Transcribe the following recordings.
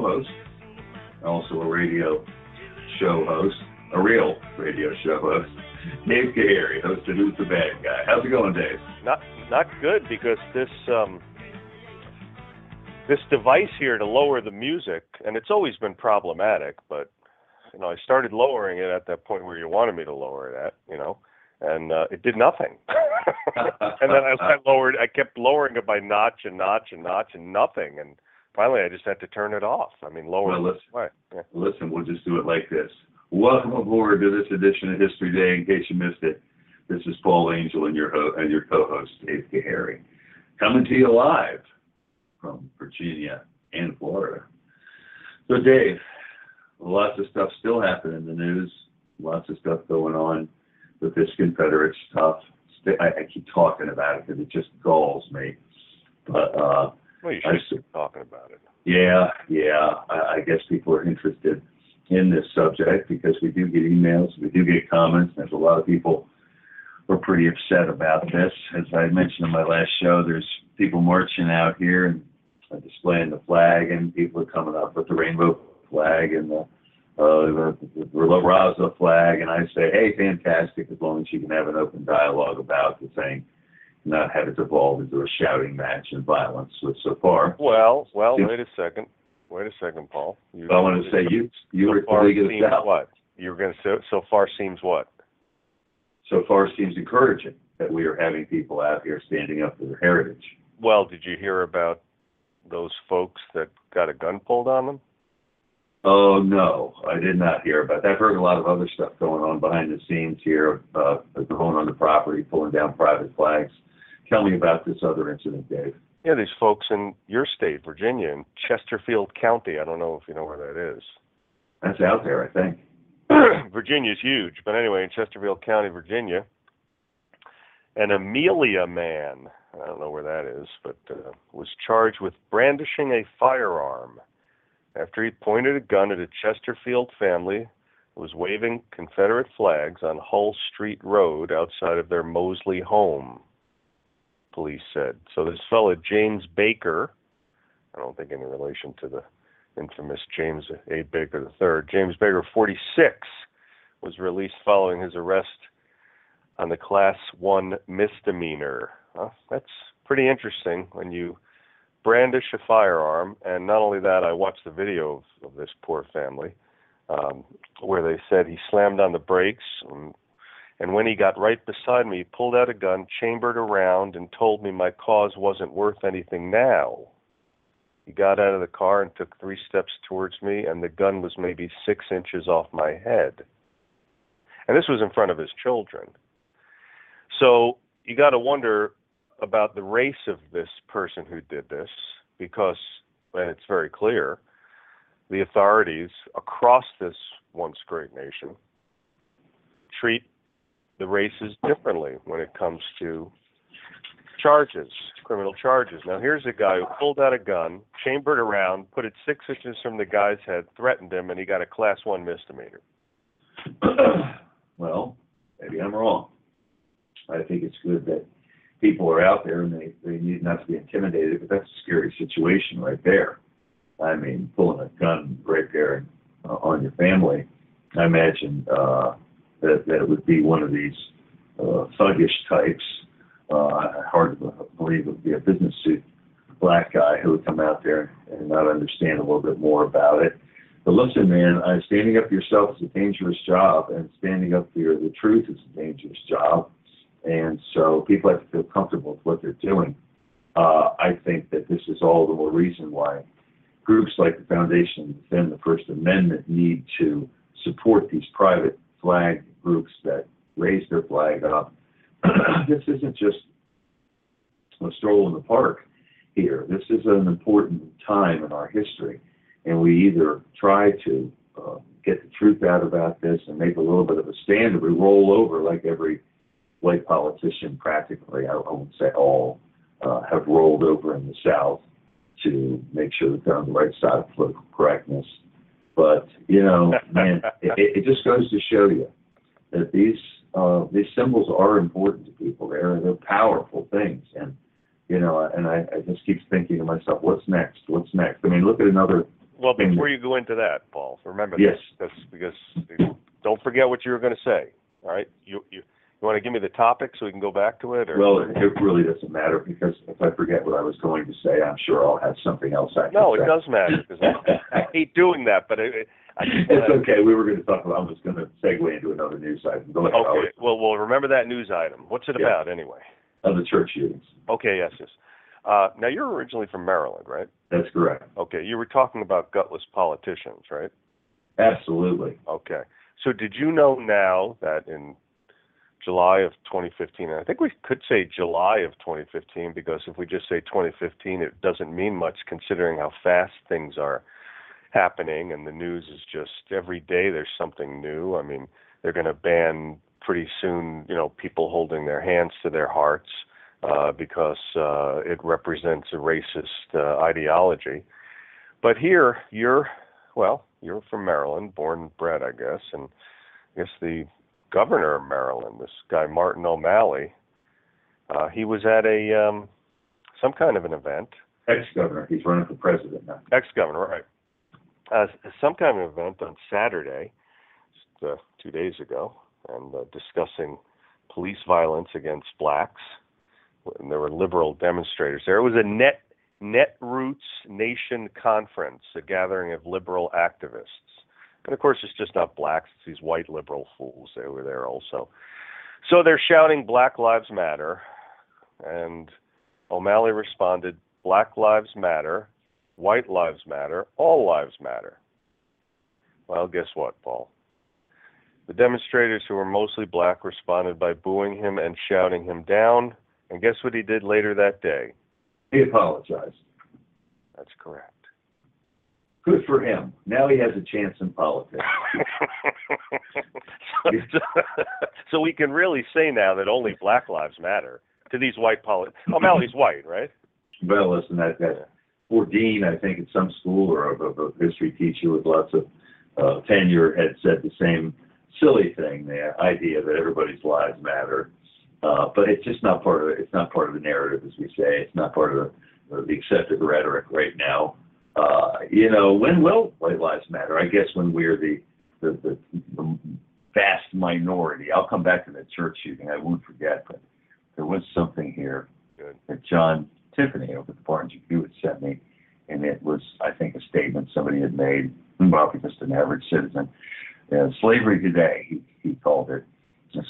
Co-host, also a radio show host, a real radio show host, Dave Gahary, host of Who's the Bad Guy. How's it going, Dave? not not good because this um this device here to lower the music and it's always been problematic but you know i started lowering it at that point where you wanted me to lower it at you know and uh, it did nothing and then I, I lowered i kept lowering it by notch and notch and notch and nothing and finally i just had to turn it off i mean lower Well, way. Yeah. Listen, we'll just do it like this. Welcome aboard to this edition of History Today. In case you missed it, this is Paul Angel and your ho- and your co-host Dave Gahary, coming to you live from Virginia and Florida. So, Dave, lots of stuff still happening in the news. Lots of stuff going on with this Confederate stuff. I, I keep talking about it because it just galls me. But uh, well you I should keep talking about it yeah, yeah. I, I guess people are interested in this subject because we do get emails, we do get comments. There's a lot of people who are pretty upset about this. As I mentioned in my last show, there's people marching out here and uh, displaying the flag, and people are coming up with the rainbow flag and the uh, the, the La Raza flag, and I say, hey, fantastic, as long as you can have an open dialogue about the thing, not have it devolve into a shouting match and violence. Which so far, well well wait a second wait a second paul you, I want to say you you were so far the League seems South. what you were going to say so far seems what So far seems encouraging that we are having people out here standing up for their heritage. Well, did you hear about those folks that got a gun pulled on them? Oh no, I did not hear about that. I've heard a lot of other stuff going on behind the scenes here, uh, going on the property, pulling down private flags. Tell me about this other incident, Dave. Yeah, these folks in your state, Virginia, in Chesterfield County. I don't know if you know where that is. That's out there, I think. Virginia's huge, but anyway, in Chesterfield County, Virginia, an Amelia man, I don't know where that is, but uh, was charged with brandishing a firearm after he pointed a gun at a Chesterfield family who was waving Confederate flags on Hull Street Road outside of their Mosley home, police said. So this fellow, James Baker, I don't think any relation to the infamous James A. Baker III. James Baker, 46, was released following his arrest on the Class 1 misdemeanor. Well, that's pretty interesting when you brandish a firearm. And not only that, I watched the video of, of this poor family um, where they said he slammed on the brakes. And, and when he got right beside me, he pulled out a gun, chambered around, and told me my cause wasn't worth anything now. He got out of the car and took three steps towards me, and the gun was maybe six inches off my head. And this was in front of his children. So you got to wonder about the race of this person who did this, because, and it's very clear, the authorities across this once great nation treat the races differently when it comes to charges, criminal charges. Now here's a guy who pulled out a gun, chambered around, put it six inches from the guy's head, threatened him, and he got a class one misdemeanor. well, maybe I'm wrong. I think it's good that people are out there and they, they need not to be intimidated, but that's a scary situation right there. I mean, pulling a gun right there uh, on your family, I imagine uh, that, that would be one of these uh, thuggish types. Uh, hard to believe it would be a business suit black guy who would come out there and not understand a little bit more about it. But listen, man, uh, standing up for yourself is a dangerous job, and standing up for your, the truth is a dangerous job. And so people have to feel comfortable with what they're doing. Uh, I think that this is all the more reason why groups like the Foundation Defend the First Amendment need to support these private flag groups that raise their flag up. this isn't just a stroll in the park here. This is an important time in our history, and we either try to uh, get the truth out about this and make a little bit of a stand, or we roll over like every white politician practically, I, I won't say all, uh, have rolled over in the South to make sure that they're on the right side of political correctness. But you know, man, it, it just goes to show you that these uh, these symbols are important to people. They're they're powerful things, and you know, and I, I just keep thinking to myself, what's next? What's next? I mean, look at another. Well, before you go into that, Paul, remember Yes. this, this because don't forget what you were going to say. All right, you you you want to give me the topic so we can go back to it, or Well, it it really doesn't matter because if I forget what I was going to say, I'm sure I'll have something else I can no, say. it does matter because I, I hate doing that, but I, I It's okay. We were going to talk about. I'm just going to segue into another news item. Go ahead. Okay, well, well, remember that news item. What's it Yeah. about anyway? Of the church shootings. Okay, yes, yes. Uh, now you're originally from Maryland, right? That's correct. Okay, you were talking about gutless politicians, right? Absolutely. Okay. So did you know now that in July of 2015, and I think we could say July of 2015 because if we just say 2015, it doesn't mean much considering how fast things are happening and the news is just every day there's something new. I mean, they're going to ban pretty soon, you know, people holding their hands to their hearts uh, because uh, it represents a racist uh, ideology. But here, you're, well, you're from Maryland, born and bred, I guess, and I guess the governor of Maryland, this guy Martin O'Malley, uh, he was at a um, some kind of an event, Ex-governor. He's running for president now. ex-governor, right? Uh, some kind of event on Saturday, just, uh, two days ago, and uh, discussing police violence against blacks. And there were liberal demonstrators there. It was a net Netroots Nation conference, a gathering of liberal activists. And of course, it's just not blacks; it's these white liberal fools. They were there also. So they're shouting "Black Lives Matter," and O'Malley responded, "Black Lives Matter, White Lives Matter, All Lives Matter." Well, guess what, Paul? The demonstrators, who were mostly black, responded by booing him and shouting him down. And guess what he did later that day? He apologized. That's correct. Good for him. Now he has a chance in politics. so, so we can really say now that only black lives matter to these white polit. O'Malley's white, right? Well, listen, that, that poor dean, I think, at some school or a, a history teacher with lots of uh, tenure had said the same silly thing, the idea that everybody's lives matter. Uh, but it's just not part of it. It's not part of the narrative, as we say. It's not part of the, the accepted rhetoric right now. Uh, you know, when will white lives matter? I guess when we're the, the, the, the vast minority. I'll come back to that church shooting. I won't forget, but there was something here that John Tiffany over at the Barnes Review sent me, and it was, I think, a statement somebody had made about just an average citizen. Slavery today, he, he called it.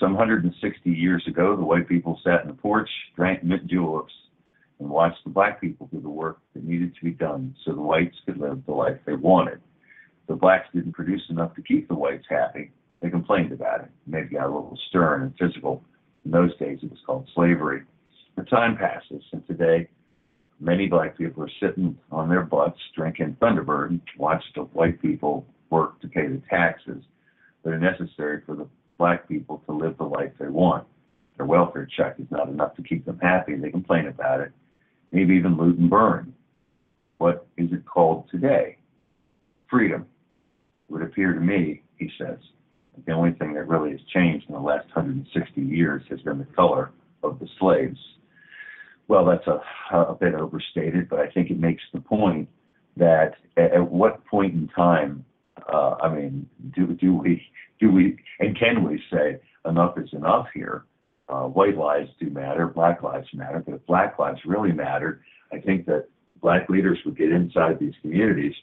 Some 160 years ago, the white people sat in the porch, drank mint juleps, and watched the black people do the work that needed to be done so the whites could live the life they wanted. The blacks didn't produce enough to keep the whites happy. They complained about it. Maybe got a little stern and physical. In those days, it was called slavery. The time passes, and today, many black people are sitting on their butts drinking Thunderbird, watch the white people work to pay the taxes that are necessary for the black people to live the life they want. their welfare check is not enough to keep them happy. and They complain about it, maybe even loot and burn. What is it called today? Freedom. It would appear to me, he says, the only thing that really has changed in the last 160 years has been the color of the slaves. Well, that's a, a bit overstated, but I think it makes the point that at, at what point in time, uh, I mean, do, do we, do we, and can we say enough is enough here? Uh, white lives do matter, black lives matter, but if black lives really mattered, I think that black leaders would get inside these communities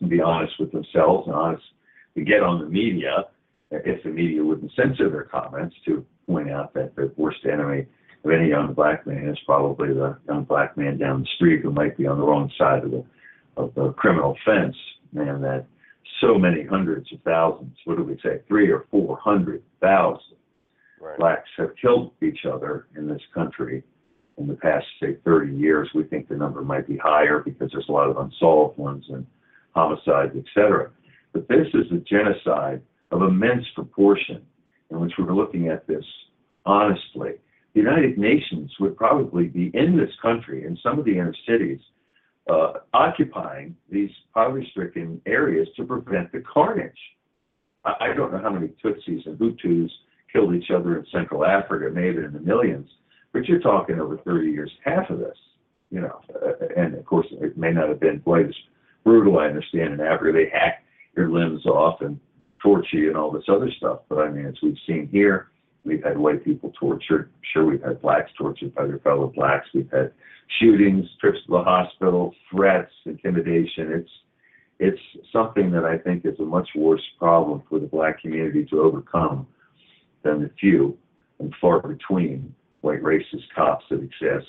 and be honest with themselves and honest to get on the media, if the media wouldn't censor their comments, to point out that the worst enemy of any young black man is probably the young black man down the street who might be on the wrong side of the of the criminal fence, and that so many hundreds of thousands, what do we say, three or four hundred thousand Right. blacks have killed each other in this country in the past, say, 30 years. We think the number might be higher because there's a lot of unsolved ones and homicides, et cetera. But this is a genocide of immense proportion in which we're looking at this honestly. The United Nations would probably be in this country, in some of the inner cities, uh, occupying these poverty-stricken areas to prevent the carnage. I, I don't know how many Tutsis and Hutus killed each other in Central Africa, maybe in the millions, but you're talking over 30 years, half of this, you know. And of course, it may not have been quite as brutal. I understand in Africa they hack your limbs off and torture you and all this other stuff. But I mean, as we've seen here, we've had white people tortured. Sure, we've had blacks tortured by their fellow blacks. We've had shootings, trips to the hospital, threats, intimidation. It's it's something that I think is a much worse problem for the black community to overcome than the few and far between white racist cops that exist.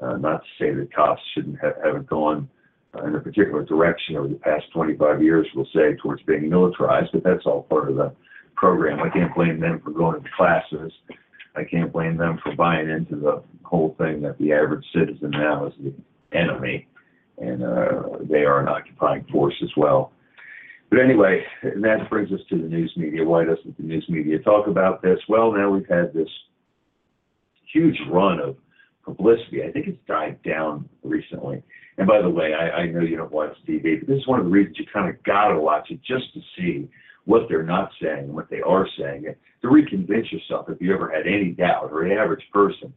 Uh, not to say that cops shouldn't have, haven't gone uh, in a particular direction over the past 25 years, we'll say, towards being militarized, but that's all part of the program. I can't blame them for going to classes. I can't blame them for buying into the whole thing that the average citizen now is the enemy, and uh, they are an occupying force as well. But anyway, and that brings us to the news media. Why doesn't the news media talk about this? Well, now we've had this huge run of publicity. I think it's died down recently. And by the way, I, I know you don't watch TV, but this is one of the reasons you kind of got to watch it just to see what they're not saying and what they are saying, and to reconvince yourself if you ever had any doubt, or an average person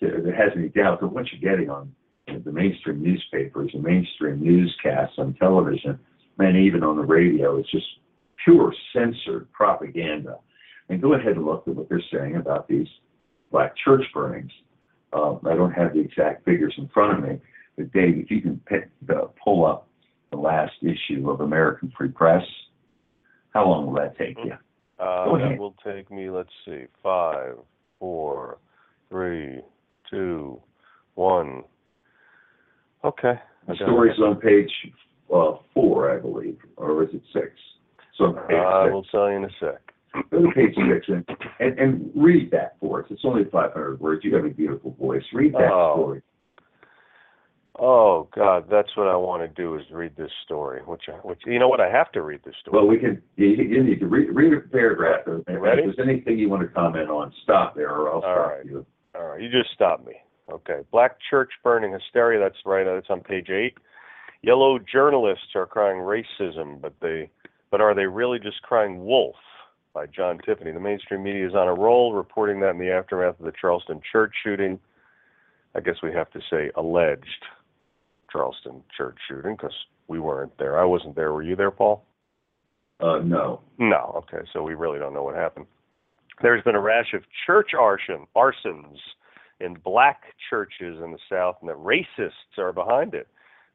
that has any doubt that what you're getting on the mainstream newspapers and mainstream newscasts on television and even on the radio it's just pure censored propaganda. And go ahead and look at what they're saying about these black church burnings. Um, I don't have the exact figures in front of me, but Dave, if you can pick, uh, pull up the last issue of American Free Press, how long will that take you? Uh, that ahead. will take me, let's see, five, four, three, two, one. Okay. The story's on page uh, four, I believe, or is it six? So I will tell you in a sec. Go to page six and, and, and read that for us. It's only 500 words. You have a beautiful voice. Read that Oh. story. Oh God, that's what I want to do is read this story. Which, I, which you know what, I have to read this story. Well, we can. You, you need to read, read a paragraph. And if there's anything you want to comment on, stop there, or I'll All stop right. you. All right, you just stopped me. Okay, black church burning hysteria. That's right. That's on page eight. Yellow journalists are crying racism, but they, but are they really just crying wolf? By John Tiffany. The mainstream media is on a roll, reporting that in the aftermath of the Charleston church shooting. I guess we have to say alleged Charleston church shooting because we weren't there. I wasn't there. Were you there, Paul? Uh, no. No. Okay, so we really don't know what happened. There's been a rash of church arson, arsons in black churches in the South, and that racists are behind it.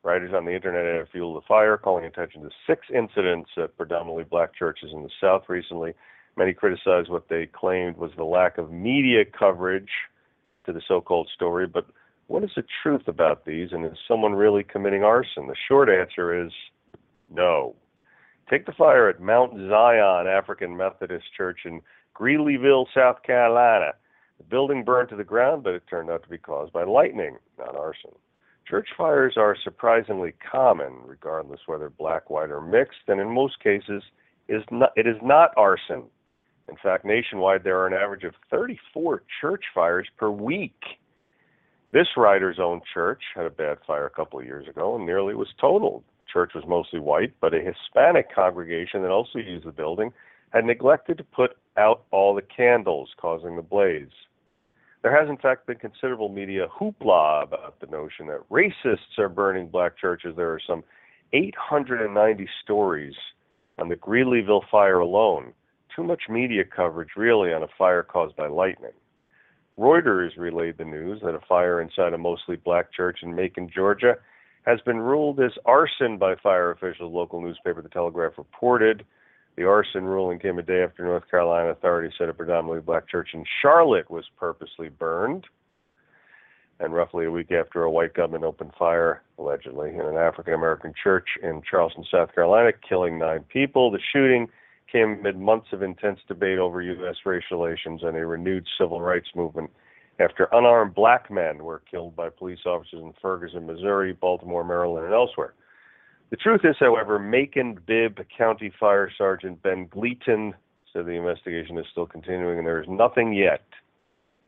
Writers on the internet have fueled the fire, calling attention to six incidents at predominantly black churches in the South recently. Many criticized what they claimed was the lack of media coverage to the so-called story, but what is the truth about these, and is someone really committing arson? The short answer is no. Take the fire at Mount Zion African Methodist Church in Greeleyville, South Carolina. The building burned to the ground, but it turned out to be caused by lightning, not arson. Church fires are surprisingly common, regardless whether black, white, or mixed, and in most cases, is not, it is not arson. In fact, nationwide, there are an average of 34 church fires per week. This writer's own church had a bad fire a couple of years ago and nearly was totaled. Church was mostly white, but a Hispanic congregation that also used the building had neglected to put out all the candles, causing the blaze. There has, in fact, been considerable media hoopla about the notion that racists are burning black churches. There are some 890 stories on the Greeleyville fire alone. Too much media coverage, really, on a fire caused by lightning. Reuters relayed the news that a fire inside a mostly black church in Macon, Georgia, has been ruled as arson by fire officials. Local newspaper The Telegraph reported. The arson ruling came a day after North Carolina authorities said a predominantly black church in Charlotte was purposely burned, and roughly a week after a white gunman opened fire, allegedly, in an African American church in Charleston, South Carolina, killing nine people. The shooting came amid months of intense debate over U.S. racial relations and a renewed civil rights movement after unarmed black men were killed by police officers in Ferguson, Missouri, Baltimore, Maryland, and elsewhere. The truth is, however, Macon Bibb County Fire Sergeant Ben Gleaton said the investigation is still continuing and there is nothing yet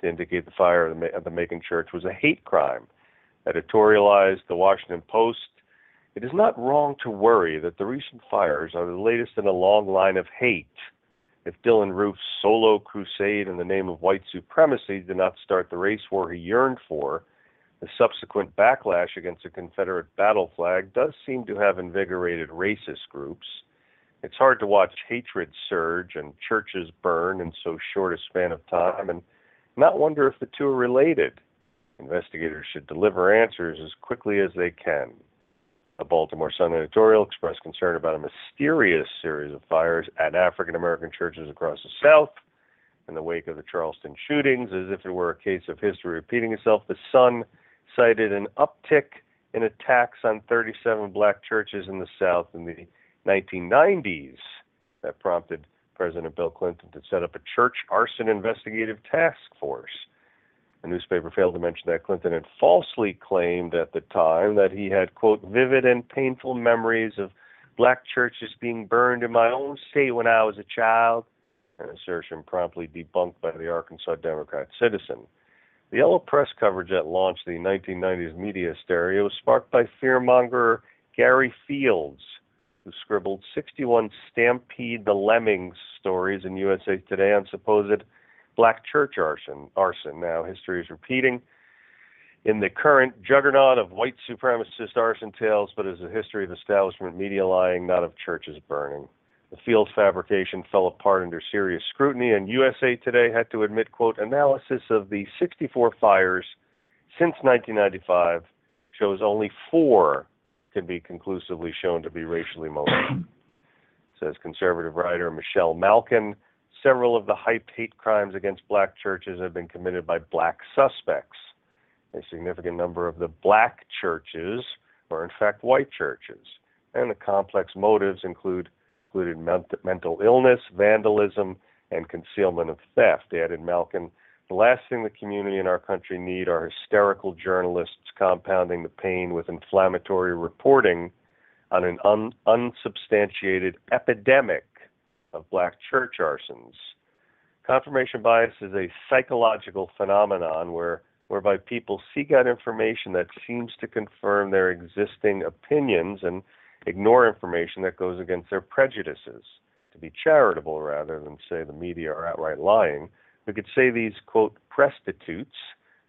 to indicate the fire at the Macon church was a hate crime. Editorialized the Washington Post, it is not wrong to worry that the recent fires are the latest in a long line of hate. If Dylann Roof's solo crusade in the name of white supremacy did not start the race war he yearned for, the subsequent backlash against the Confederate battle flag does seem to have invigorated racist groups. It's hard to watch hatred surge and churches burn in so short a span of time and not wonder if the two are related. Investigators should deliver answers as quickly as they can. A Baltimore Sun editorial expressed concern about a mysterious series of fires at African American churches across the South in the wake of the Charleston shootings, as if it were a case of history repeating itself. The Sun cited an uptick in attacks on 37 black churches in the South in the 1990s that prompted President Bill Clinton to set up a church arson investigative task force. The newspaper failed to mention that Clinton had falsely claimed at the time that he had, quote, vivid and painful memories of black churches being burned in my own state when I was a child, an assertion promptly debunked by the Arkansas Democrat Citizen. The yellow press coverage that launched the 1990s media hysteria was sparked by fearmonger Gary Fields, who scribbled 61 Stampede the Lemmings stories in USA Today on supposed black church arson. Arson. Now, history is repeating in the current juggernaut of white supremacist arson tales, but as a history of establishment media lying, not of churches burning. The Fields fabrication fell apart under serious scrutiny, and USA Today had to admit, quote, analysis of the 64 fires since 1995 shows only four can be conclusively shown to be racially motivated. Says conservative writer Michelle Malkin. Several of the hyped hate crimes against black churches have been committed by black suspects. A significant number of the black churches are, in fact, white churches. And the complex motives include included ment- mental illness, vandalism, and concealment of theft. Added Malkin, the last thing the community in our country need are hysterical journalists compounding the pain with inflammatory reporting on an un- unsubstantiated epidemic of black church arsons. Confirmation bias is a psychological phenomenon where whereby people seek out information that seems to confirm their existing opinions and ignore information that goes against their prejudices. To be charitable rather than say the media are outright lying, we could say these, quote, prostitutes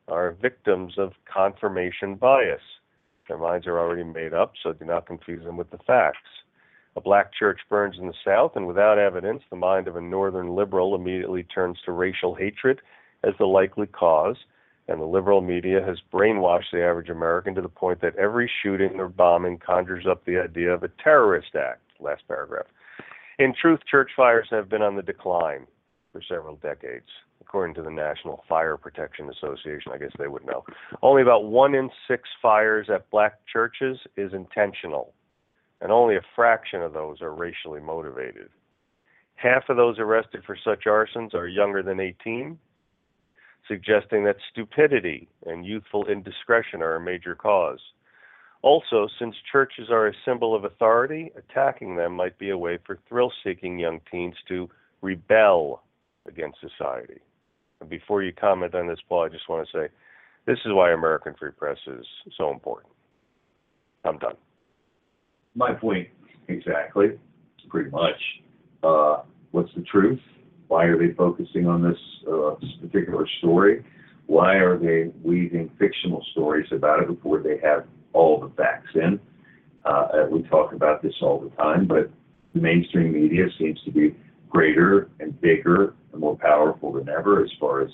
are victims of confirmation bias. Their minds are already made up, so do not confuse them with the facts. A black church burns in the South, and without evidence, the mind of a northern liberal immediately turns to racial hatred as the likely cause, and the liberal media has brainwashed the average American to the point that every shooting or bombing conjures up the idea of a terrorist act. Last paragraph. In truth, church fires have been on the decline for several decades. According to the National Fire Protection Association, I guess they would know. Only about one in six fires at black churches is intentional, and only a fraction of those are racially motivated. Half of those arrested for such arsons are younger than 18, suggesting that stupidity and youthful indiscretion are a major cause. Also, since churches are a symbol of authority, attacking them might be a way for thrill seeking young teens to rebel against society. And before you comment on this, Paul, I just want to say this is why American Free Press is so important. I'm done. My point exactly, pretty much. Uh, what's the truth? Why are they focusing on this uh, particular story? Why are they weaving fictional stories about it before they have all the facts in? Uh, we talk about this all the time, but the mainstream media seems to be greater and bigger and more powerful than ever as far as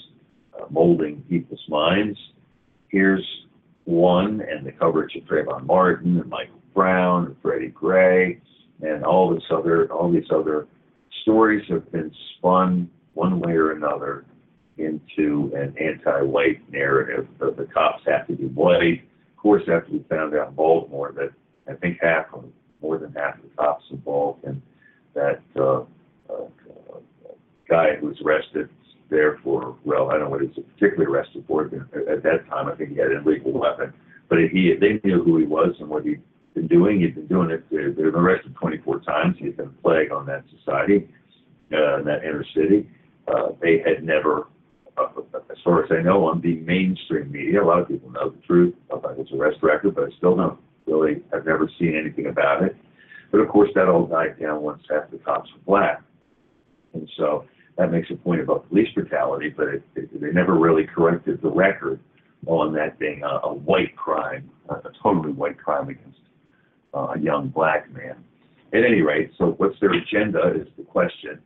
uh, molding people's minds. Here's one, and the coverage of Trayvon Martin and Michael Brown and Freddie Gray and all this other all these other stories have been spun one way or another into an anti-white narrative. The, the cops have to be white. Of course, after we found out in Baltimore that I think half or more than half of the cops involved in that uh, uh, guy who was arrested there for, well, I don't know what he was particularly arrested for. At that time, I think he had an illegal weapon. But he, they knew who he was and what he'd been doing. He'd been doing it. They've been arrested 24 times. He's been a plague on that society, uh, that inner city. Uh, they had never, uh, as far as I know, on the mainstream media, a lot of people know the truth about his arrest record, but I still don't really, I've never seen anything about it. But of course, that all died down once half the cops were black. And so that makes a point about police brutality, but it, it, they never really corrected the record on that being a, a white crime, a, totally white crime against uh, a young black man. At any rate, so what's their agenda is the question.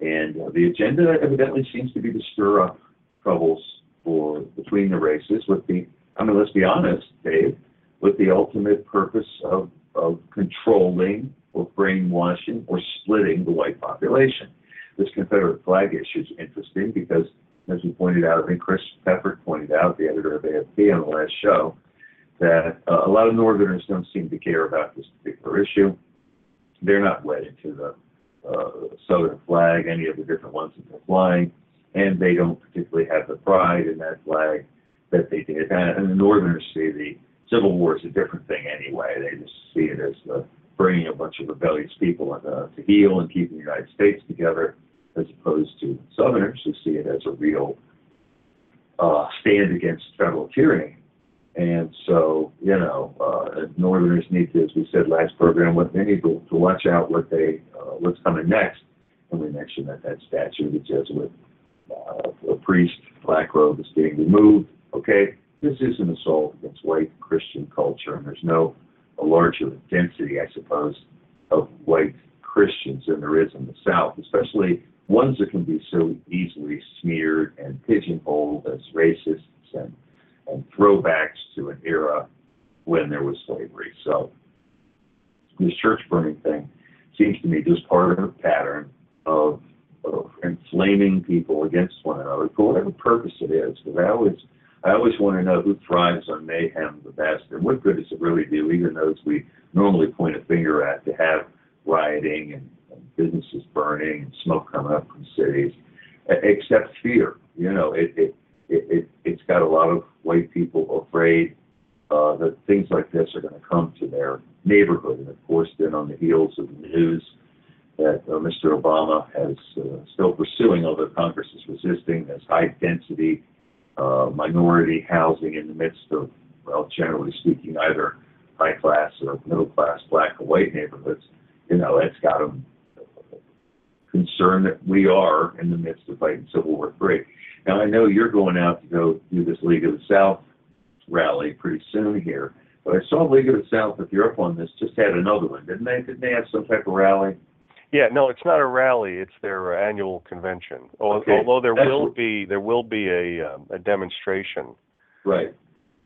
And uh, the agenda evidently seems to be to stir up troubles for between the races with the, I mean, let's be honest, Dave, with the ultimate purpose of, of controlling or brainwashing or splitting the white population this Confederate flag issue is interesting because, as we pointed out, I think Chris Peffer pointed out, the editor of AFP on the last show, that uh, a lot of Northerners don't seem to care about this particular issue. They're not wedded to the uh, Southern flag, any of the different ones that they're flying, and they don't particularly have the pride in that flag that they did. And, and the Northerners see the Civil War as a different thing anyway. They just see it as the bringing a bunch of rebellious people in, uh, to heal and keeping the United States together, as opposed to Southerners who see it as a real uh, stand against federal tyranny. And so, you know, uh, Northerners need to, as we said last program, what they need to, to watch out what they, uh, what's coming next. And we mentioned that that statue of the Jesuit, uh, a priest, black robe is being removed. Okay, this is an assault against white Christian culture, and there's no a larger density, I suppose, of white Christians than there is in the South, especially ones that can be so easily smeared and pigeonholed as racists and, and throwbacks to an era when there was slavery. So this church burning thing seems to me just part of a pattern of, of inflaming people against one another for whatever purpose it is. Because I always I always want to know who thrives on mayhem the best, and what good does it really do, even those we normally point a finger at, to have rioting and, and businesses burning and smoke coming up from cities, except fear. You know, it it it, it it's got a lot of white people afraid uh, that things like this are going to come to their neighborhood, and of course, then on the heels of the news that uh, Mr. Obama has uh, still pursuing, although Congress is resisting, as high density uh, minority housing in the midst of, well, generally speaking, either high class or middle class black or white neighborhoods, you know, that's got them concerned that we are in the midst of fighting Civil War three. Now I know you're going out to go do this League of the South rally pretty soon here, but I saw League of the South, if you're up on this, just had another one, didn't they? Didn't they have some type of rally? Yeah, no, it's not a rally. It's their uh, annual convention. Okay. Although there That's will be there will be a um, a demonstration Right.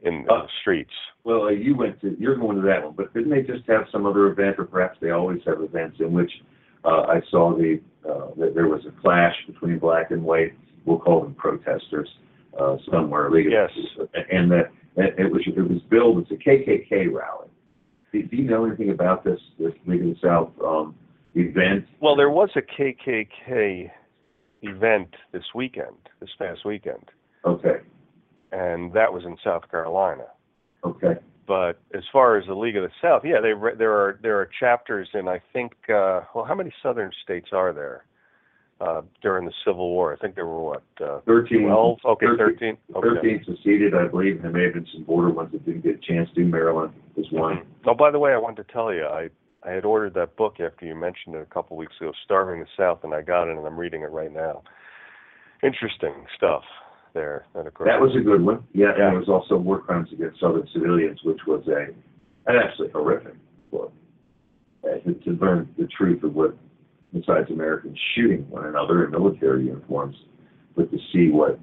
in Uh, the streets. Well, uh, you went to, you're going to that one, but didn't they just have some other event, or perhaps they always have events in which I saw the uh, that there was a clash between black and white. We'll call them protesters uh, somewhere. Yes. And that it was it was billed as a KKK rally. Do, do you know anything about this this League of the South um, event? Well, there was a KKK event this weekend, this past weekend, Okay. and that was in South Carolina. Okay. But as far as the League of the South, yeah, they re- there are there are chapters in I think uh, well, how many southern states are there? uh, during the Civil War. I think there were what uh, 13. 12? Okay, 13. 13. Okay. 13 seceded, I believe, and there may have been some border ones that didn't get a chance to. Maryland was one. Oh, by the way, I wanted to tell you, I I had ordered that book after you mentioned it a couple weeks ago, Starving the South, and I got it, and I'm reading it right now. Interesting stuff there. That. That was a good one. Yeah, Yeah. and there was also War Crimes Against Southern Civilians, which was a an absolutely horrific book. Uh, to, to learn the truth of what besides Americans shooting one another in military uniforms, but to see what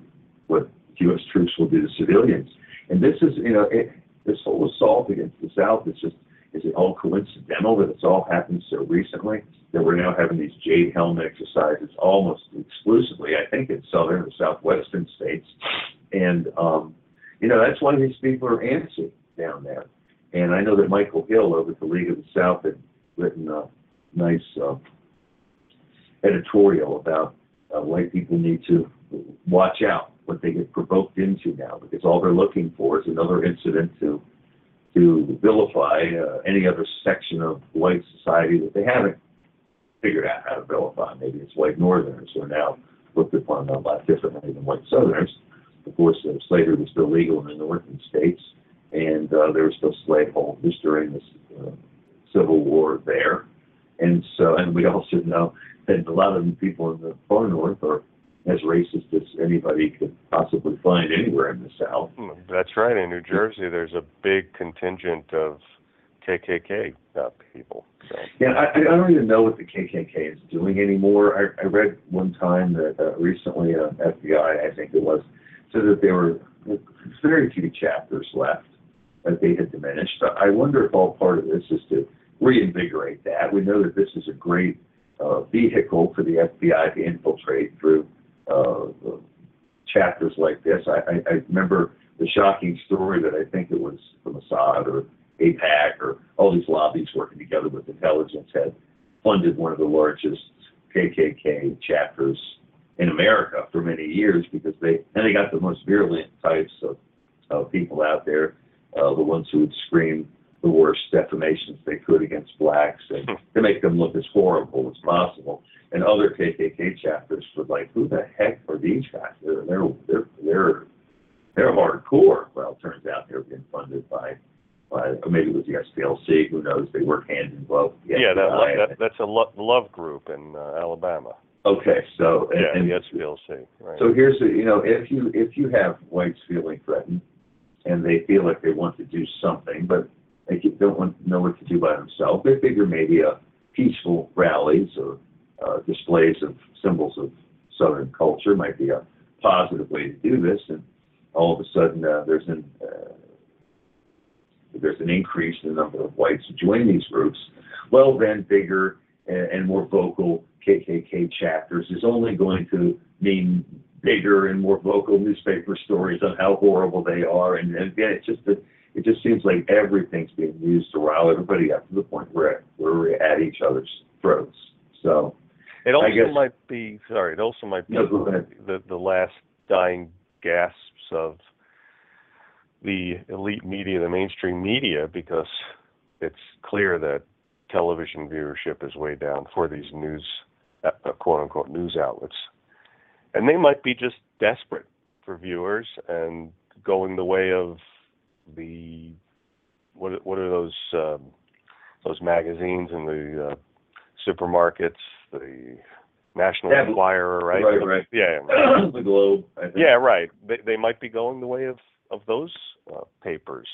what U.S. troops will do to civilians. And this is, you know, it, this whole assault against the South is just is it all coincidental that it's all happened so recently that we're now having these jade helmet exercises almost exclusively, I think, in southern or southwestern states. And um, you know, that's why these people are antsy down there. And I know that Michael Hill over at the League of the South had written a nice uh, editorial about uh, white people need to watch out what they get provoked into now because all they're looking for is another incident to to vilify uh, any other section of white society that they haven't figured out how to vilify. Maybe it's white Northerners who are now looked upon a lot differently than white Southerners. Of course, uh, slavery was still legal in the northern states, and uh, there were still slaveholders during the uh, Civil War there. And so, and we also know that a lot of the people in the far north are as racist as anybody could possibly find anywhere in the South. Mm, That's right. In New Jersey, there's a big contingent of KKK uh, people. So. Yeah, I, I don't even know what the KKK is doing anymore. I, I read one time that uh, recently, uh, FBI, I think it was, said that there were very few chapters left, that they had diminished. I wonder if all part of this is to reinvigorate that. We know that this is a great uh, vehicle for the FBI to infiltrate through uh, chapters like this. I, I, I remember the shocking story that I think it was the Mossad or AIPAC or all these lobbies working together with intelligence had funded one of the largest KKK chapters in America for many years because they and they got the most virulent types of, of people out there, uh, the ones who would scream the worst defamations they could against blacks and to make them look as horrible as possible. And other KKK chapters were like, "Who the heck are these guys? They're they're they're they're, they're hardcore." Well, it turns out they were being funded by by or maybe it was the SPLC. Who knows? They work hand in glove. Yeah, that, that that's a lo- love group in uh, Alabama. Okay, so and, Yeah, and the SPLC. Right. so here's the you know if you if you have whites feeling threatened and they feel like they want to do something but they don't want to know what to do by themselves, they figure maybe a peaceful rallies or uh, displays of symbols of Southern culture might be a positive way to do this, and all of a sudden uh, there's an uh, there's an increase in the number of whites who join these groups. Well, then bigger and, and more vocal KKK chapters is only going to mean bigger and more vocal newspaper stories on how horrible they are, and, and again, it's just it just seems like everything's being used to rile everybody up to the point where where we're at each other's throats. So It also guess- might be sorry. It also might be No, the the last dying gasps of the elite media, the mainstream media, because it's clear that television viewership is way down for these news, uh, quote unquote, news outlets, and they might be just desperate for viewers and going the way of the what what are those um, those magazines in the uh, supermarkets, the National Yeah, Enquirer, right? right, right. Yeah, the Globe, I think. yeah, right. They they might be going the way of of those uh, papers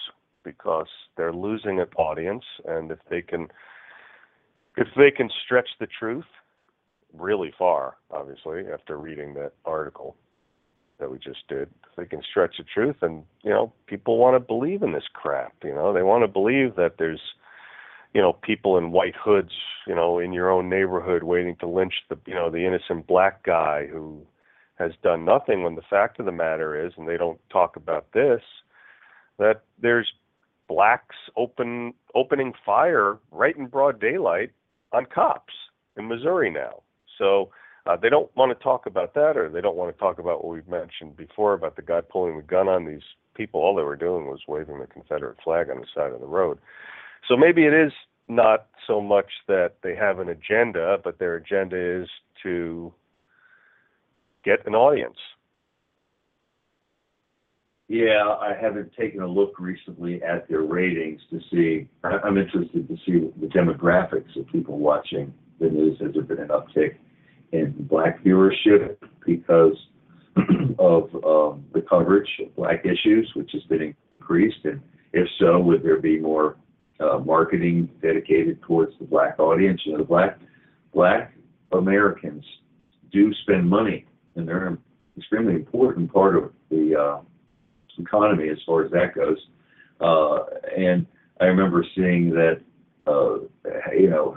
because they're losing an audience, and if they can if they can stretch the truth really far, obviously after reading that article that we just did, they can stretch the truth, and you know people want to believe in this crap. You know they want to believe that there's you know people in white hoods you know in your own neighborhood waiting to lynch the you know the innocent black guy who has done nothing when the fact of the matter is and they don't talk about this that there's blacks open opening fire right in broad daylight on cops in Missouri now so uh, they don't want to talk about that or they don't want to talk about what we've mentioned before about the guy pulling the gun on these people all they were doing was waving the confederate flag on the side of the road so maybe it is not so much that they have an agenda, but their agenda is to get an audience. Yeah, I haven't taken a look recently at their ratings to see. I'm interested to see the demographics of people watching the news. Has there been an uptick in black viewership because of um, the coverage of black issues, which has been increased? And if so, would there be more uh, marketing dedicated towards the black audience? You know, the black black Americans do spend money, and they're an extremely important part of the uh, economy as far as that goes. Uh, and I remember seeing that, uh, you know,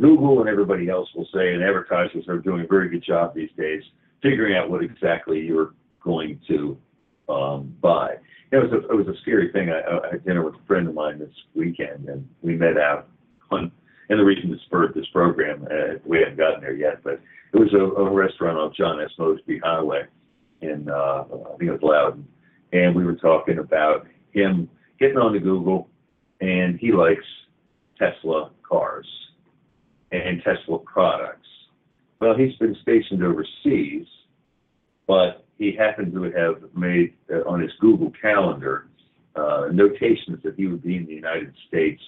Google and everybody else will say, and advertisers are doing a very good job these days figuring out what exactly you're going to um, buy. It was a it was a scary thing. I, I had dinner with a friend of mine this weekend, and we met out on and the reason that spurred this program. Uh, we haven't gotten there yet, but it was a, a restaurant on John S. Mosby Highway in uh, I think it was Loudoun, and we were talking about him getting onto Google, and he likes Tesla cars and Tesla products. Well, he's been stationed overseas, but he happened to have made uh, on his Google Calendar uh, notations that he would be in the United States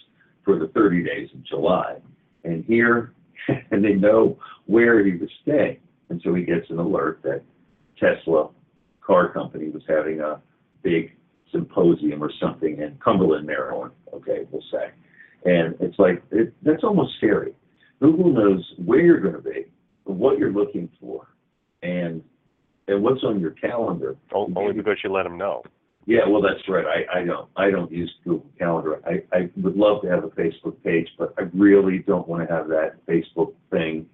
for the 30 days of July. And here, and they know where he was staying. And so he gets an alert that Tesla car company was having a big symposium or something in Cumberland, Maryland, okay, we'll say. And it's like, it, that's almost scary. Google knows where you're going to be, what you're looking for, and and what's on your calendar. Only because you let them know. Yeah, well, that's right. I, I don't I don't use Google Calendar. I, I would love to have a Facebook page, but I really don't want to have that Facebook thing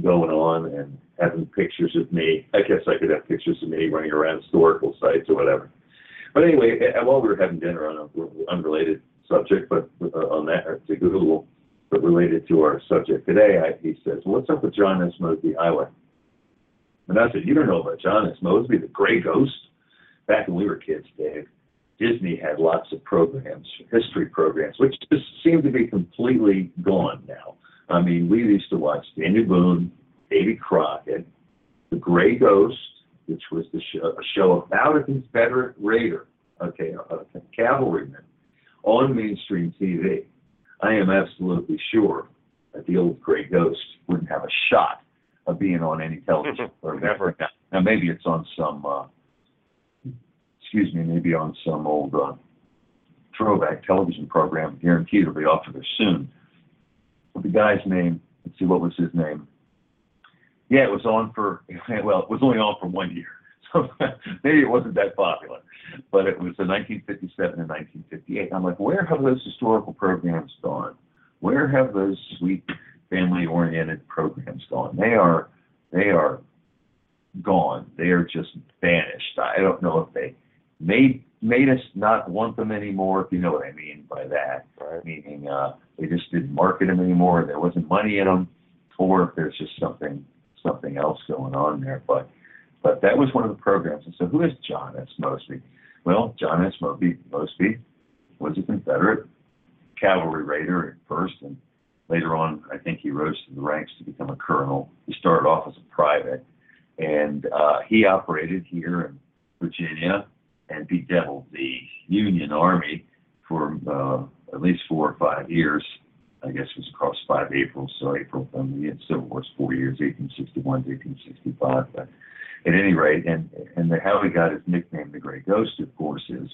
going on and having pictures of me. I guess I could have pictures of me running around historical sites or whatever. But anyway, uh, while we were having dinner on an unrelated subject, but uh, on that uh, to Google, but related to our subject today, I, he says, "What's up with John S. Mosby Highway?" And I said, "You don't know about John S. Mosby, the Gray Ghost." Back when we were kids, Dave, Disney had lots of programs, history programs, which just seem to be completely gone now. I mean, we used to watch Daniel Boone, Davy Crockett, The Gray Ghost, which was the show, a show about a Confederate raider, okay, a, a cavalryman, on mainstream TV. I am absolutely sure that the old Gray Ghost wouldn't have a shot of being on any television or Never. Now, now maybe it's on some, uh, excuse me, maybe on some old uh, throwback television program. Guaranteed it'll be off of there soon. But the guy's name, let's see, what was his name? Yeah, it was on for, well, it was only on for one year. Maybe it wasn't that popular. But it was in 1957 and 1958. I'm like, where have those historical programs gone? Where have those sweet family-oriented programs gone? They are, they are gone. They are just vanished. I don't know if they made made us not want them anymore, if you know what I mean by that. Right. Meaning uh, they just didn't market them anymore. There wasn't money in them, or if there's just something something else going on there. But but that was one of the programs. And so who is John S. Mosby? Well, John S. Mosby, Mosby was a Confederate cavalry raider at first, and later on, I think he rose to the ranks to become a colonel. He started off as a private, and uh, he operated here in Virginia and bedeviled the Union Army for uh, at least four or five years. I guess it was across five Aprils, so April from the Civil War's four years, 1861 to 1865. But at any rate, and and the, how he got his nickname, the Gray Ghost, of course, is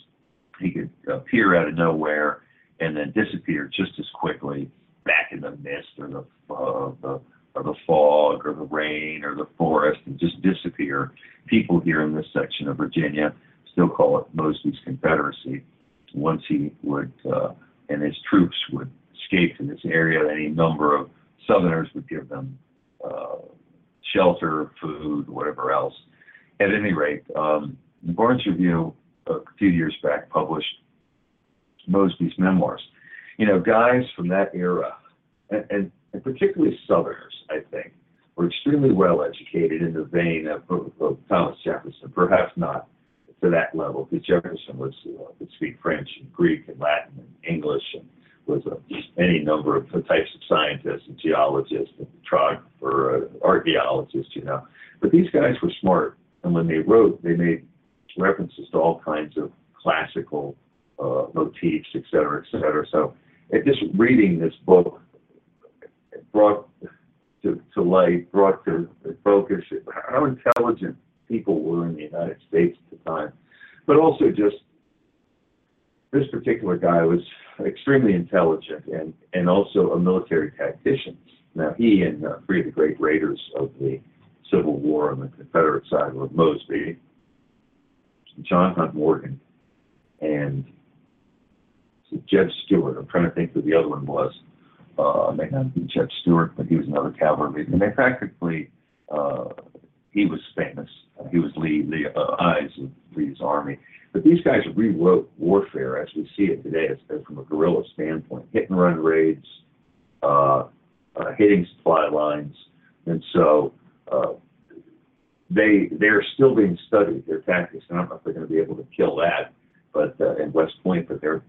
he could appear out of nowhere and then disappear just as quickly back in the mist or the uh, the or the fog or the rain or the forest and just disappear. People here in this section of Virginia still call it Mosby's Confederacy. Once he would uh, and his troops would escape to this area, any number of Southerners would give them uh, shelter, food, whatever else. At any rate, um, Barnes Review a few years back published Mosby's memoirs. You know, guys from that era, and, and, and particularly Southerners, I think, were extremely well educated in the vein of, of, of Thomas Jefferson, perhaps not to that level, because Jefferson was uh, could speak French and Greek and Latin and English and was a, any number of types of scientists, and geologists, and uh, archaeologists, you know. But these guys were smart, and when they wrote, they made references to all kinds of classical uh, motifs, et cetera, et cetera. So, it, just reading this book brought to, to light, brought to focus how intelligent people were in the United States at the time, but also just this particular guy was extremely intelligent and, and also a military tactician. Now, he and uh, three of the great raiders of the Civil War on the Confederate side were Mosby, John Hunt Morgan, and Jeb Stuart. I'm trying to think who the other one was. Uh, may not be Jeb Stuart, but he was another cavalry. And they practically, uh, he was famous. He was Lee, the uh, eyes of Lee's army. But these guys rewrote warfare as we see it today, from a guerrilla standpoint, hit and run raids, uh, uh, hitting supply lines, and so uh, they they're still being studied. Their tactics. I don't know if they're going to be able to kill that, but uh, in West Point, but their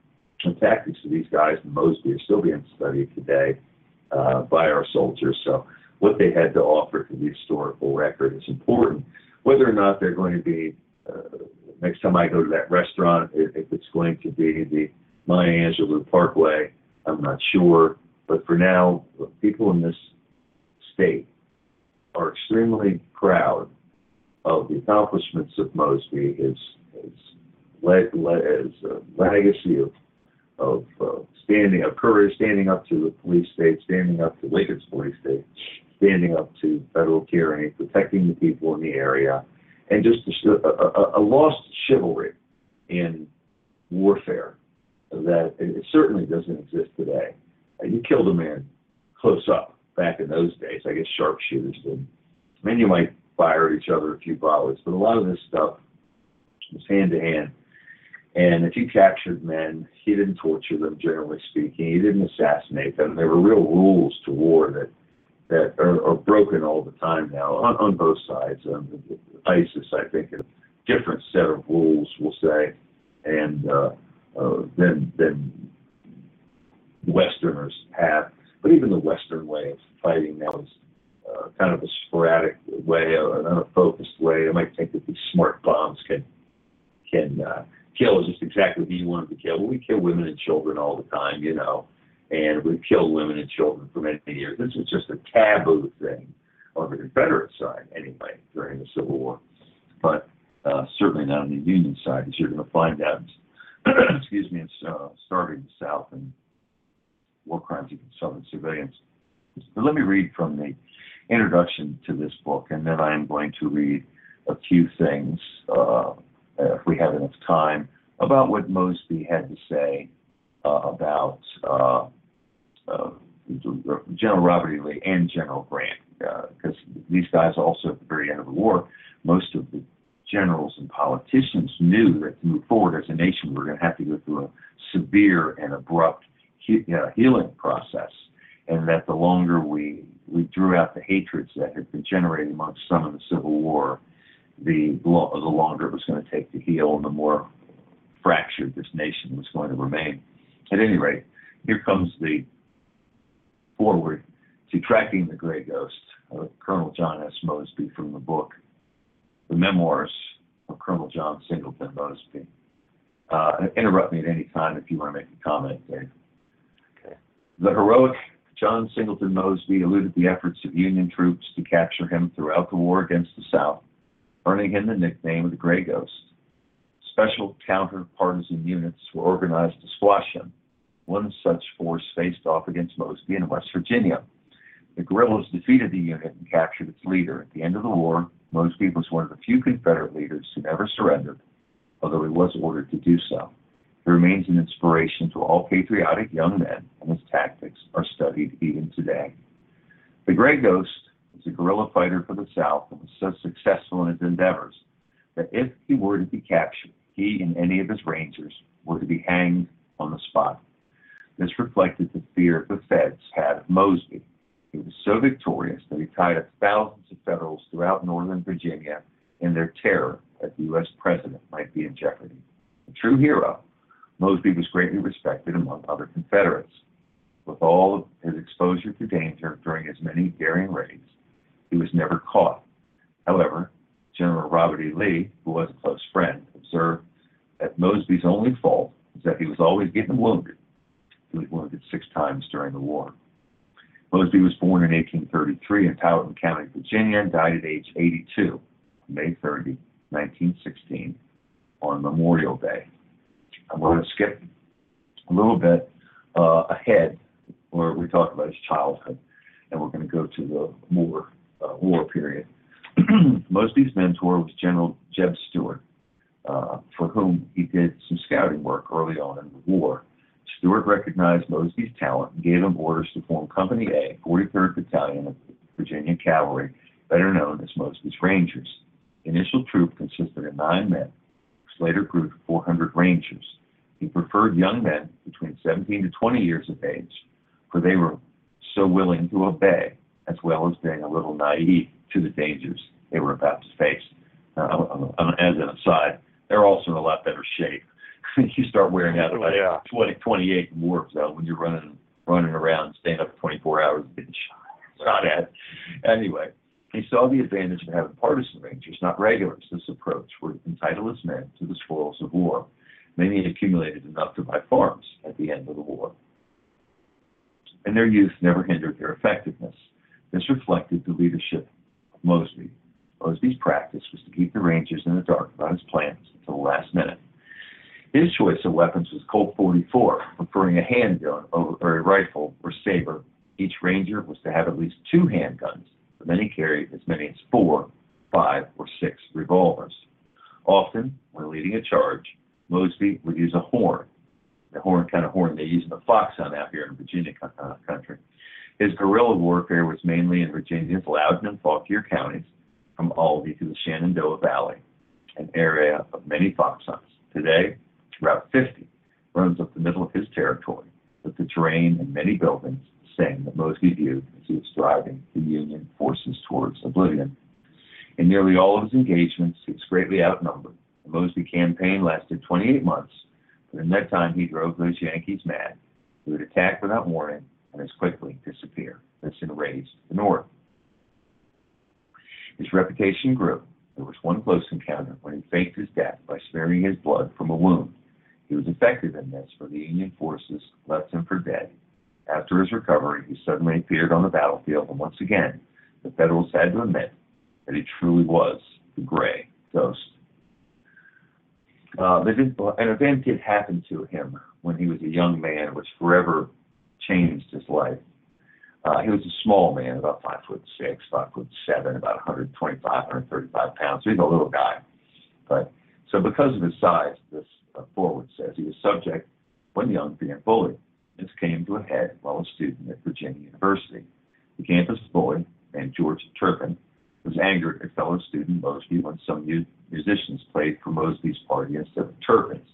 tactics of these guys Mosby are still being studied today uh, by our soldiers. So what they had to offer to the historical record is important. Whether or not they're going to be uh, next time I go to that restaurant, if, it's going to be the Maya Angelou Parkway, I'm not sure. But for now, people in this state are extremely proud of the accomplishments of Mosby, his, his, le- le- uh, legacy of of uh, standing, of courage, standing up to the police state, standing up to Lincoln's police state, standing up to federal tyranny, protecting the people in the area, and just a, a, a lost chivalry in warfare that it certainly doesn't exist today. Uh, you killed a man close up back in those days. I guess sharpshooters did. I mean, you might fire at each other a few volleys, but a lot of this stuff was hand to hand and if you captured men, he didn't torture them, generally speaking. He didn't assassinate them. There were real rules to war that that are, are broken all the time now on, on both sides. Um, ISIS, I think, a different set of rules, we'll say, and uh, uh, than than Westerners have. But even the Western way of fighting now is uh, kind of a sporadic way, an unfocused way. I might think that these smart bombs can can uh, kill just exactly who you want to kill. Well, we kill women and children all the time, you know, and we've killed women and children for many years. This was just a taboo thing on the Confederate side, anyway, during the Civil War. But uh, certainly not on the Union side, as you're going to find out. excuse me, it's uh, starting the South and war crimes against Southern civilians. But let me read from the introduction to this book, and then I am going to read a few things uh, if we have enough time, about what Mosby had to say uh, about uh, General Robert E. Lee and General Grant, because uh, these guys also at the very end of the war, most of the generals and politicians knew that to move forward as a nation, we we're going to have to go through a severe and abrupt uh, healing process, and that the longer we we drew out the hatreds that had been generated amongst some in the Civil War, the, the longer it was going to take to heal and the more fractured this nation was going to remain. At any rate, here comes the foreword to tracking the gray ghost of Colonel John S. Mosby from the book, The Memoirs of Colonel John Singleton Mosby. Uh, interrupt me at any time if you want to make a comment, Dave. Okay. The heroic John Singleton Mosby eluded the efforts of Union troops to capture him throughout the war against the South earning him the nickname of the Gray Ghost. Special counter-partisan units were organized to squash him. One such force faced off against Mosby in West Virginia. The guerrillas defeated the unit and captured its leader. At the end of the war, Mosby was one of the few Confederate leaders who never surrendered, although he was ordered to do so. He remains an inspiration to all patriotic young men, and his tactics are studied even today. The Gray Ghost was a guerrilla fighter for the South and was so successful in his endeavors that if he were to be captured, he and any of his rangers were to be hanged on the spot. This reflected the fear the feds had of Mosby. He was so victorious that he tied up thousands of Federals throughout Northern Virginia in their terror that the U.S. president might be in jeopardy. A true hero, Mosby was greatly respected among other Confederates. With all of his exposure to danger during his many daring raids, he was never caught. However, General Robert E. Lee, who was a close friend, observed that Mosby's only fault was that he was always getting wounded. He was wounded six times during the war. Mosby was born in 1833 in Powhatan County, Virginia, and died at age 82, May 30, 1916, on Memorial Day. I'm going to skip a little bit uh, ahead where we talk about his childhood, and we're going to go to the war uh, war period. Mosby's mentor was General Jeb Stuart, uh, for whom he did some scouting work early on in the war. Stuart recognized Mosby's talent and gave him orders to form Company A, 43rd Battalion of Virginia Cavalry, better known as Mosby's Rangers. The initial troop consisted of nine men, which later grew to 400 Rangers. He preferred young men between 17 to 20 years of age, for they were so willing to obey, as well as being a little naive to the dangers they were about to face. Uh, as an aside, they're also in a lot better shape. you start wearing out about Yeah. 20, 28 in warp zone when you're running running around, staying up 24 hours, getting shot, shot at. Anyway, he saw the advantage of having partisan rangers, not regulars. This approach would entitle his men to the spoils of war. Many had accumulated enough to buy farms at the end of the war. And their youth never hindered their effectiveness. This reflected the leadership of Mosby. Mosby's practice was to keep the Rangers in the dark about his plans until the last minute. His choice of weapons was Colt 44, preferring a handgun over a rifle or saber. Each Ranger was to have at least two handguns, but many carried as many as four, five, or six revolvers. Often, when leading a charge, Mosby would use a horn, the horn kind of horn they use in the fox hunt out here in Virginia uh, country. His guerrilla warfare was mainly in Virginia's Loudoun and Fauquier counties, from Albany to the Shenandoah Valley, an area of many fox hunts. Today, Route 50 runs up the middle of his territory, with the terrain and many buildings saying that Mosby viewed as he was driving the Union forces towards oblivion. In nearly all of his engagements, he was greatly outnumbered. The Mosby campaign lasted 28 months, but in that time he drove those Yankees mad. He would attack without warning and as quickly disappear. This enraged the North. His reputation grew. There was one close encounter when he faked his death by smearing his blood from a wound. He was effective in this, for the Union forces left him for dead. After his recovery, he suddenly appeared on the battlefield, and once again, the Federals had to admit that he truly was the Gray Ghost. Uh, an event did happen to him when he was a young man, which forever changed his life. Uh, he was a small man, about five foot six, five foot seven, about 125, 135 pounds. So he's a little guy. But so because of his size, this uh, foreword says he was subject, when young, to being bullied. This came to a head while a student at Virginia University. The campus bully, named George Turpin, was angered at fellow student Mosby when some mu- musicians played for Mosby's party instead of Turpin's.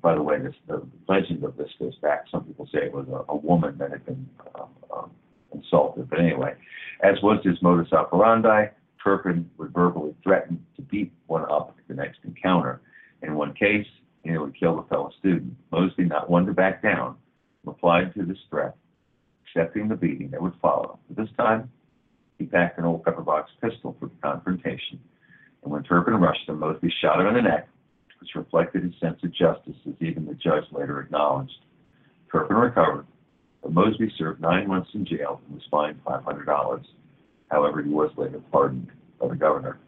By the way, this, the legend of this goes back. Some people say it was a, a woman that had been um, um, insulted. But anyway, as was his modus operandi, Turpin would verbally threaten beat one up at the next encounter. In one case, he nearly killed a fellow student. Mosby, not one to back down, replied to this threat, accepting the beating that would follow. But this time, he packed an old pepper box pistol for the confrontation. And when Turpin rushed him, Mosby shot him in the neck, which reflected his sense of justice, as even the judge later acknowledged. Turpin recovered, but Mosby served nine months in jail and was fined $500. However, he was later pardoned by the governor.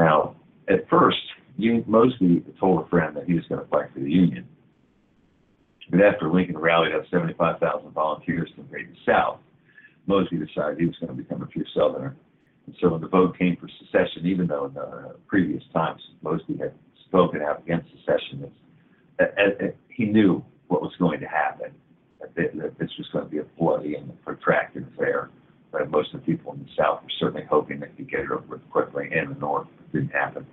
Now, at first, you, Mosby told a friend that he was going to fight for the Union. But after Lincoln rallied up 75,000 volunteers to invade the South, Mosby decided he was going to become a true Southerner. And so when the vote came for secession, even though in the previous times Mosby had spoken out against secession, uh, uh, he knew what was going to happen, that this was going to be a bloody and protracted affair. But most of the people in the South were certainly hoping that they could get it over with quickly, and the North it didn't happen.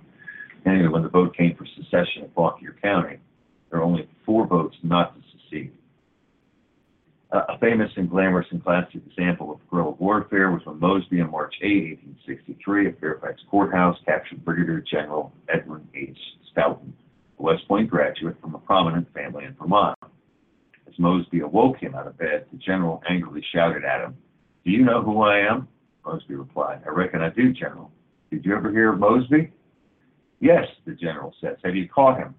Anyway, when the vote came for secession in Fauquier County, there were only four votes not to secede. Uh, a famous and glamorous and classic example of guerrilla warfare was when Mosby on March 8, 1863, at Fairfax Courthouse, captured Brigadier General Edwin H. Stoughton, a West Point graduate from a prominent family in Vermont. As Mosby awoke him out of bed, the general angrily shouted at him, Do you know who I am? Mosby replied, I reckon I do, General. Did you ever hear of Mosby? Yes, the general says. Have you caught him?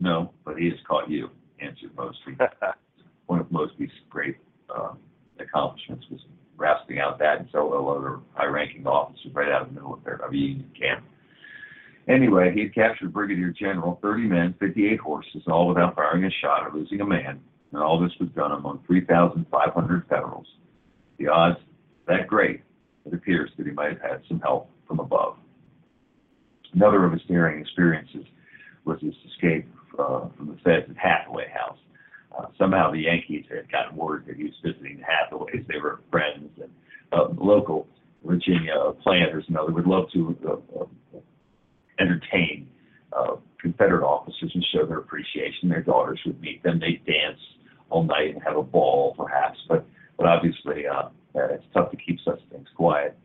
No, but he has caught you, answered Mosby. One of Mosby's great uh, accomplishments was rasping out that and several other high-ranking officers right out of the middle of their of Union camp. Anyway, he had captured Brigadier General, 30 men, 58 horses, all without firing a shot or losing a man, and all this was done among 3,500 Federals. The odds that great, it appears that he might have had some help from above. Another of his daring experiences was his escape uh, from the feds at Hathaway House. Uh, somehow the Yankees had gotten word that he was visiting the Hathaways. They were friends and uh, local Virginia planters, know, they would love to uh, uh, entertain uh, Confederate officers and show their appreciation. Their daughters would meet them. They'd dance all night and have a ball, perhaps. But but obviously, uh, it's tough to keep such things quiet.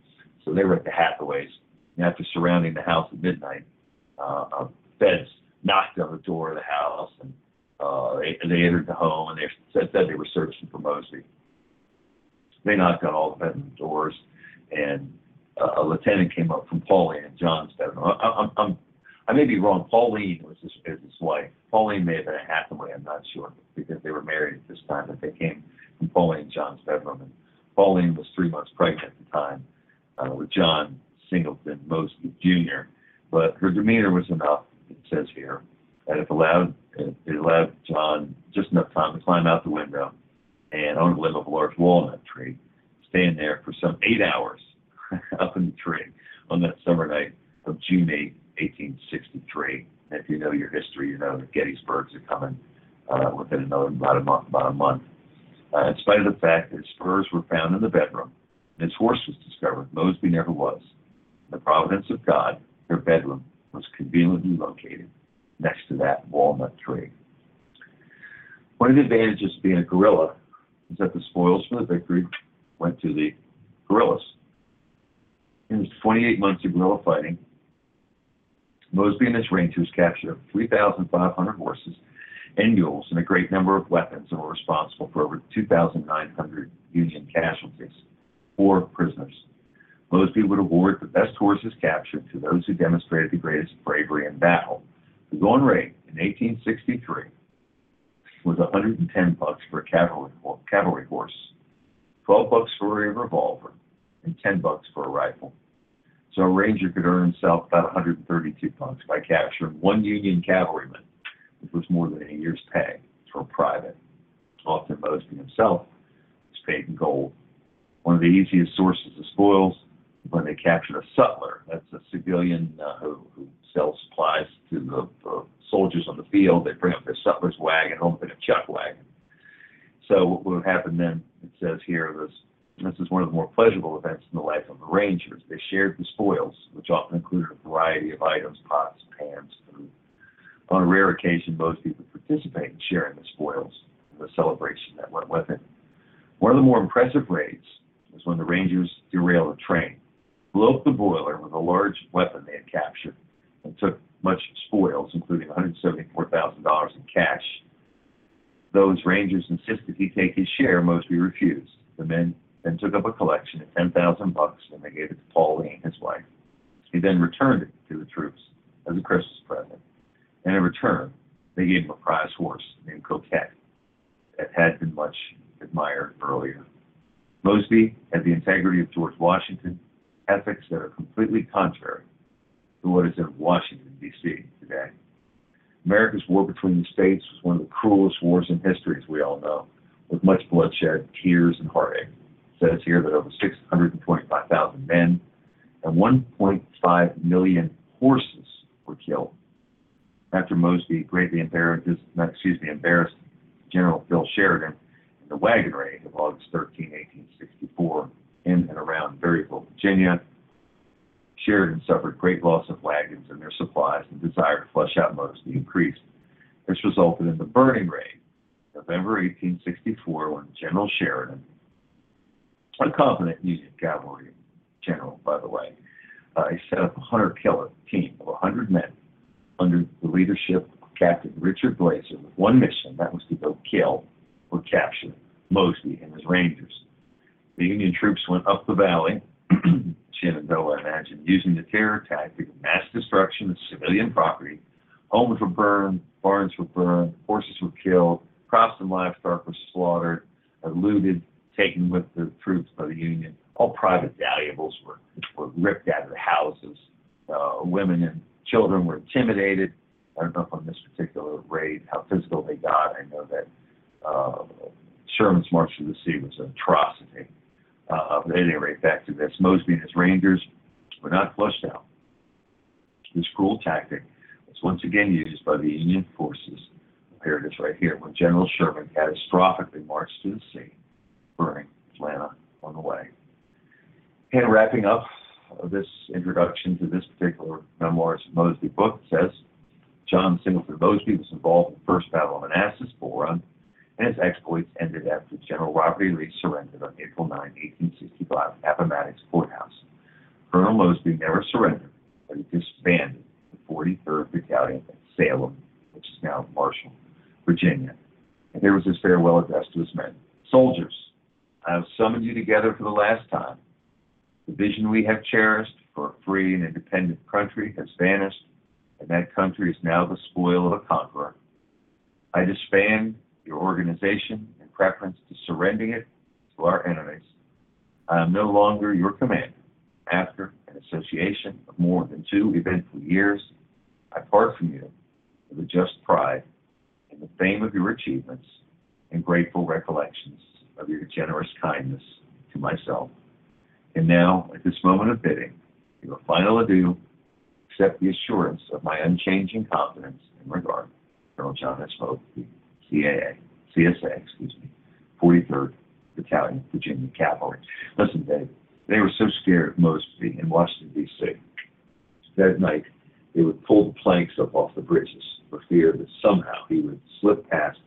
So they were at the Hathaways. And after surrounding the house at midnight, uh, uh, feds knocked on the door of the house and uh, they, they entered the home and they said, said they were searching for Mosby. They knocked on all the bedroom doors and uh, a lieutenant came up from Pauline and John's bedroom. I, I'm, I may be wrong. Pauline was his, is his wife. Pauline may have been a Hathaway. I'm not sure because they were married at this time. But they came from Pauline and John's bedroom, and Pauline was three months pregnant at the time uh, with John Singleton Mosby Jr. But her demeanor was enough. It says here that it allowed it, allowed John just enough time to climb out the window and on the limb of a large walnut tree, stand there for some eight hours up in the tree on that summer night of June 8, 1863. And if you know your history, you know that Gettysburg's are coming uh, within another about a month. About a month. Uh, in spite of the fact that spurs were found in the bedroom and his horse was discovered, Mosby never was. In the providence of God, their bedroom was conveniently located next to that walnut tree. One of the advantages of being a guerrilla is that the spoils from the victory went to the guerrillas. In his 28 months of guerrilla fighting, Mosby and his rangers captured 3,500 horses and mules and a great number of weapons and were responsible for over 2,900 Union casualties or prisoners. Mosby would award the best horses captured to those who demonstrated the greatest bravery in battle. The going rate in 1863 was 110 bucks for a cavalry, cavalry horse, 12 bucks for a revolver, and 10 bucks for a rifle. So a ranger could earn himself about 132 bucks by capturing one Union cavalryman, which was more than a year's pay for a private. Often Mosby himself was paid in gold. One of the easiest sources of spoils when they captured a sutler. That's a civilian uh, who, who sells supplies to the, the soldiers on the field. They bring up their sutler's wagon, home in a chuck wagon. So what would happen then, it says here, was this is one of the more pleasurable events in the life of the Rangers. They shared the spoils, which often included a variety of items, pots, pans, food. On a rare occasion, most people participate in sharing the spoils and the celebration that went with it. One of the more impressive raids was when the Rangers derailed a train, blew up the boiler with a large weapon they had captured, and took much spoils, including $174,000 in cash. Those Rangers insisted he take his share. Mosby refused. The men then took up a collection of 10,000 bucks and they gave it to Pauline, his wife. He then returned it to the troops as a Christmas present. And in return, they gave him a prize horse named Coquette that had been much admired earlier. Mosby had the integrity of George Washington, ethics that are completely contrary to what is in Washington, D.C. today. America's war between the states was one of the cruelest wars in history, as we all know, with much bloodshed, tears, and heartache It says here that over 625,000 men and 1.5 million horses were killed. After Mosby greatly embarrassed, excuse me, embarrassed General Phil Sheridan in the wagon raid of August 13, 1864, in and around Berryville, Virginia, Sheridan suffered great loss of wagons and their supplies, and the desire to flush out Mosby increased. This resulted in the Burning Raid, November 1864, when General Sheridan a competent Union cavalry general, by the way. Uh, he set up a hunter killer team of 100 men under the leadership of Captain Richard Blazer with one mission, that was to go kill or capture Mosby and his Rangers. The Union troops went up the valley, Shenandoah, I imagine, using the terror tactic of mass destruction of civilian property. Homes were burned, barns were burned, horses were killed, crops and livestock were slaughtered, uh, looted, taken with the troops by the Union. All private valuables were, were ripped out of the houses. Uh, women and children were intimidated. I don't know if on this particular raid how physical they got. I know that uh, Sherman's March to the Sea was an atrocity. Uh, but at any rate, back to this. Mosby and his Rangers were not flushed out. This cruel tactic was once again used by the Union forces. Here it is right here. When General Sherman catastrophically marched to the sea, burning Atlanta on the way. And wrapping up this introduction to this particular memoirs of Mosby book says John Singleton Mosby was involved in the First Battle of Manassas, Bull Run, and his exploits ended after General Robert E. Lee surrendered on April 9, 1865, at Appomattox Courthouse. Colonel Mosby never surrendered, but he disbanded the 43rd Battalion at Salem, which is now Marshall, Virginia. And here was his farewell address to his men. Soldiers, I have summoned you together for the last time. The vision we have cherished for a free and independent country has vanished, and that country is now the spoil of a conqueror. I disband your organization in preference to surrendering it to our enemies. I am no longer your commander. After an association of more than two eventful years, I part from you with a just pride in the fame of your achievements and grateful recollections of your generous kindness to myself. And now, at this moment of bidding, your final adieu, accept the assurance of my unchanging confidence and regard. To Colonel John S. Mosby, CAA, CSA, excuse me, 43rd Battalion, Virginia Cavalry. Listen, Dave, they were so scared of Mosby in Washington, D.C. That night, they would pull the planks up off the bridges for fear that somehow he would slip past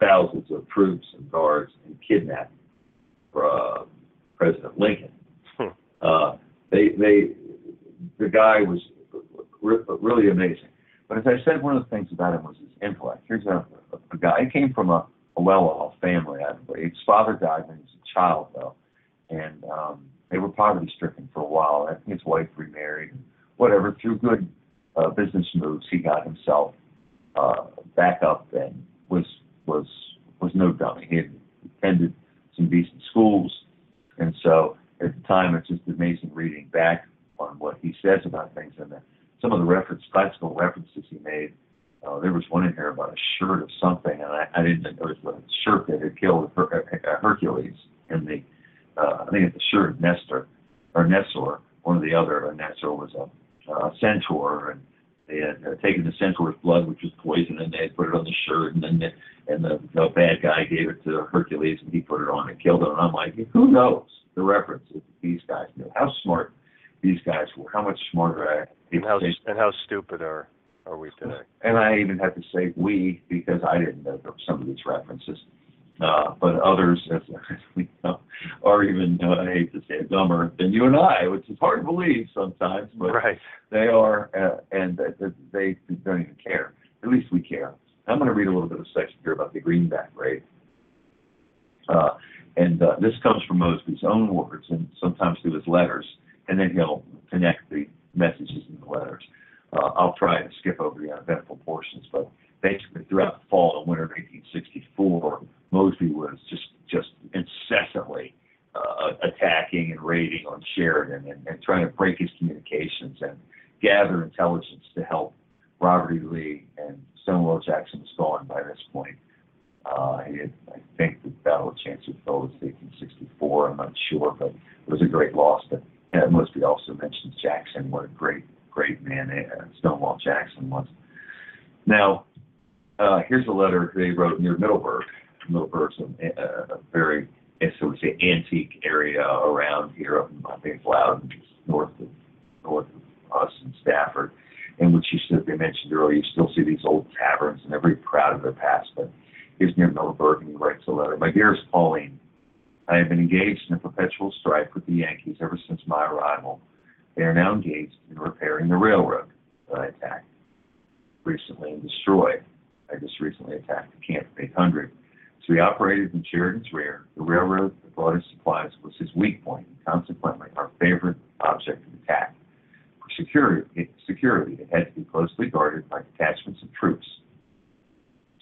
thousands of troops and guards and kidnap uh, President Lincoln. Uh, they, they, the guy was re- really amazing. But as I said, one of the things about him was his intellect. Here's a, a, guy. He came from a, a well-off family. Believe. His father died when he was a child, though, and um, they were poverty-stricken for a while. I think his wife remarried. Whatever, through good uh, business moves, he got himself uh, back up and was was was no dummy. He had attended some decent schools, and so at the time, it's just amazing reading back on what he says about things and the, some of the reference, classical references he made. Uh, there was one in here about a shirt of something, and I, I didn't was a shirt that had killed Her- uh, Hercules in the, uh, I think it's the shirt of Nestor, or Nestor, one or the other. Uh, Nestor was a uh, centaur, and they had uh, taken the centaur's blood, which was poison, and they had put it on the shirt, and then the, and the, the bad guy gave it to Hercules, and he put it on and killed him. And I'm like, who knows the references that these guys knew? How smart these guys were? How much smarter I And how and how stupid are are we today? and I even had to say we because I didn't know some of these references. Uh, but others, as we know, are even, uh, I hate to say it, dumber than you and I, which is hard to believe sometimes, but Right. they are, uh, and uh, they don't even care. At least we care. I'm going to read a little bit of a section here about the greenback raid. Uh, and uh, this comes from Mosby's own words and sometimes through his letters, and then he'll connect the messages in the letters. Uh, I'll try to skip over the uneventful portions, but basically throughout the fall and winter of 1864, Mosby was just just incessantly uh, attacking and raiding on Sheridan and, and trying to break his communications and gather intelligence to help Robert E. Lee and Stonewall Jackson was gone by this point. Uh, I think the Battle of Chancellorsville was 1864. I'm not sure, but it was a great loss. But uh, Mosby also mentions Jackson. What a great, great man uh, Stonewall Jackson was. Now, uh, here's a letter they wrote near Middleburg. Middleburg's a, a, very, so we say, antique area around here. Up in, I think Loudoun, north of north of us in Stafford, in which you said they mentioned earlier. You still see these old taverns, and they're very proud of their past. But here's near Middleburg, and he writes a letter. My dearest Pauline, I have been engaged in a perpetual strife with the Yankees ever since my arrival. They are now engaged in repairing the railroad that I attacked recently and destroyed. I just recently attacked the camp at 800. So we operated in Sheridan's rear. The railroad that brought us supplies was his weak point, and consequently our favorite object of attack. For security, security, it had to be closely guarded by detachments of troops,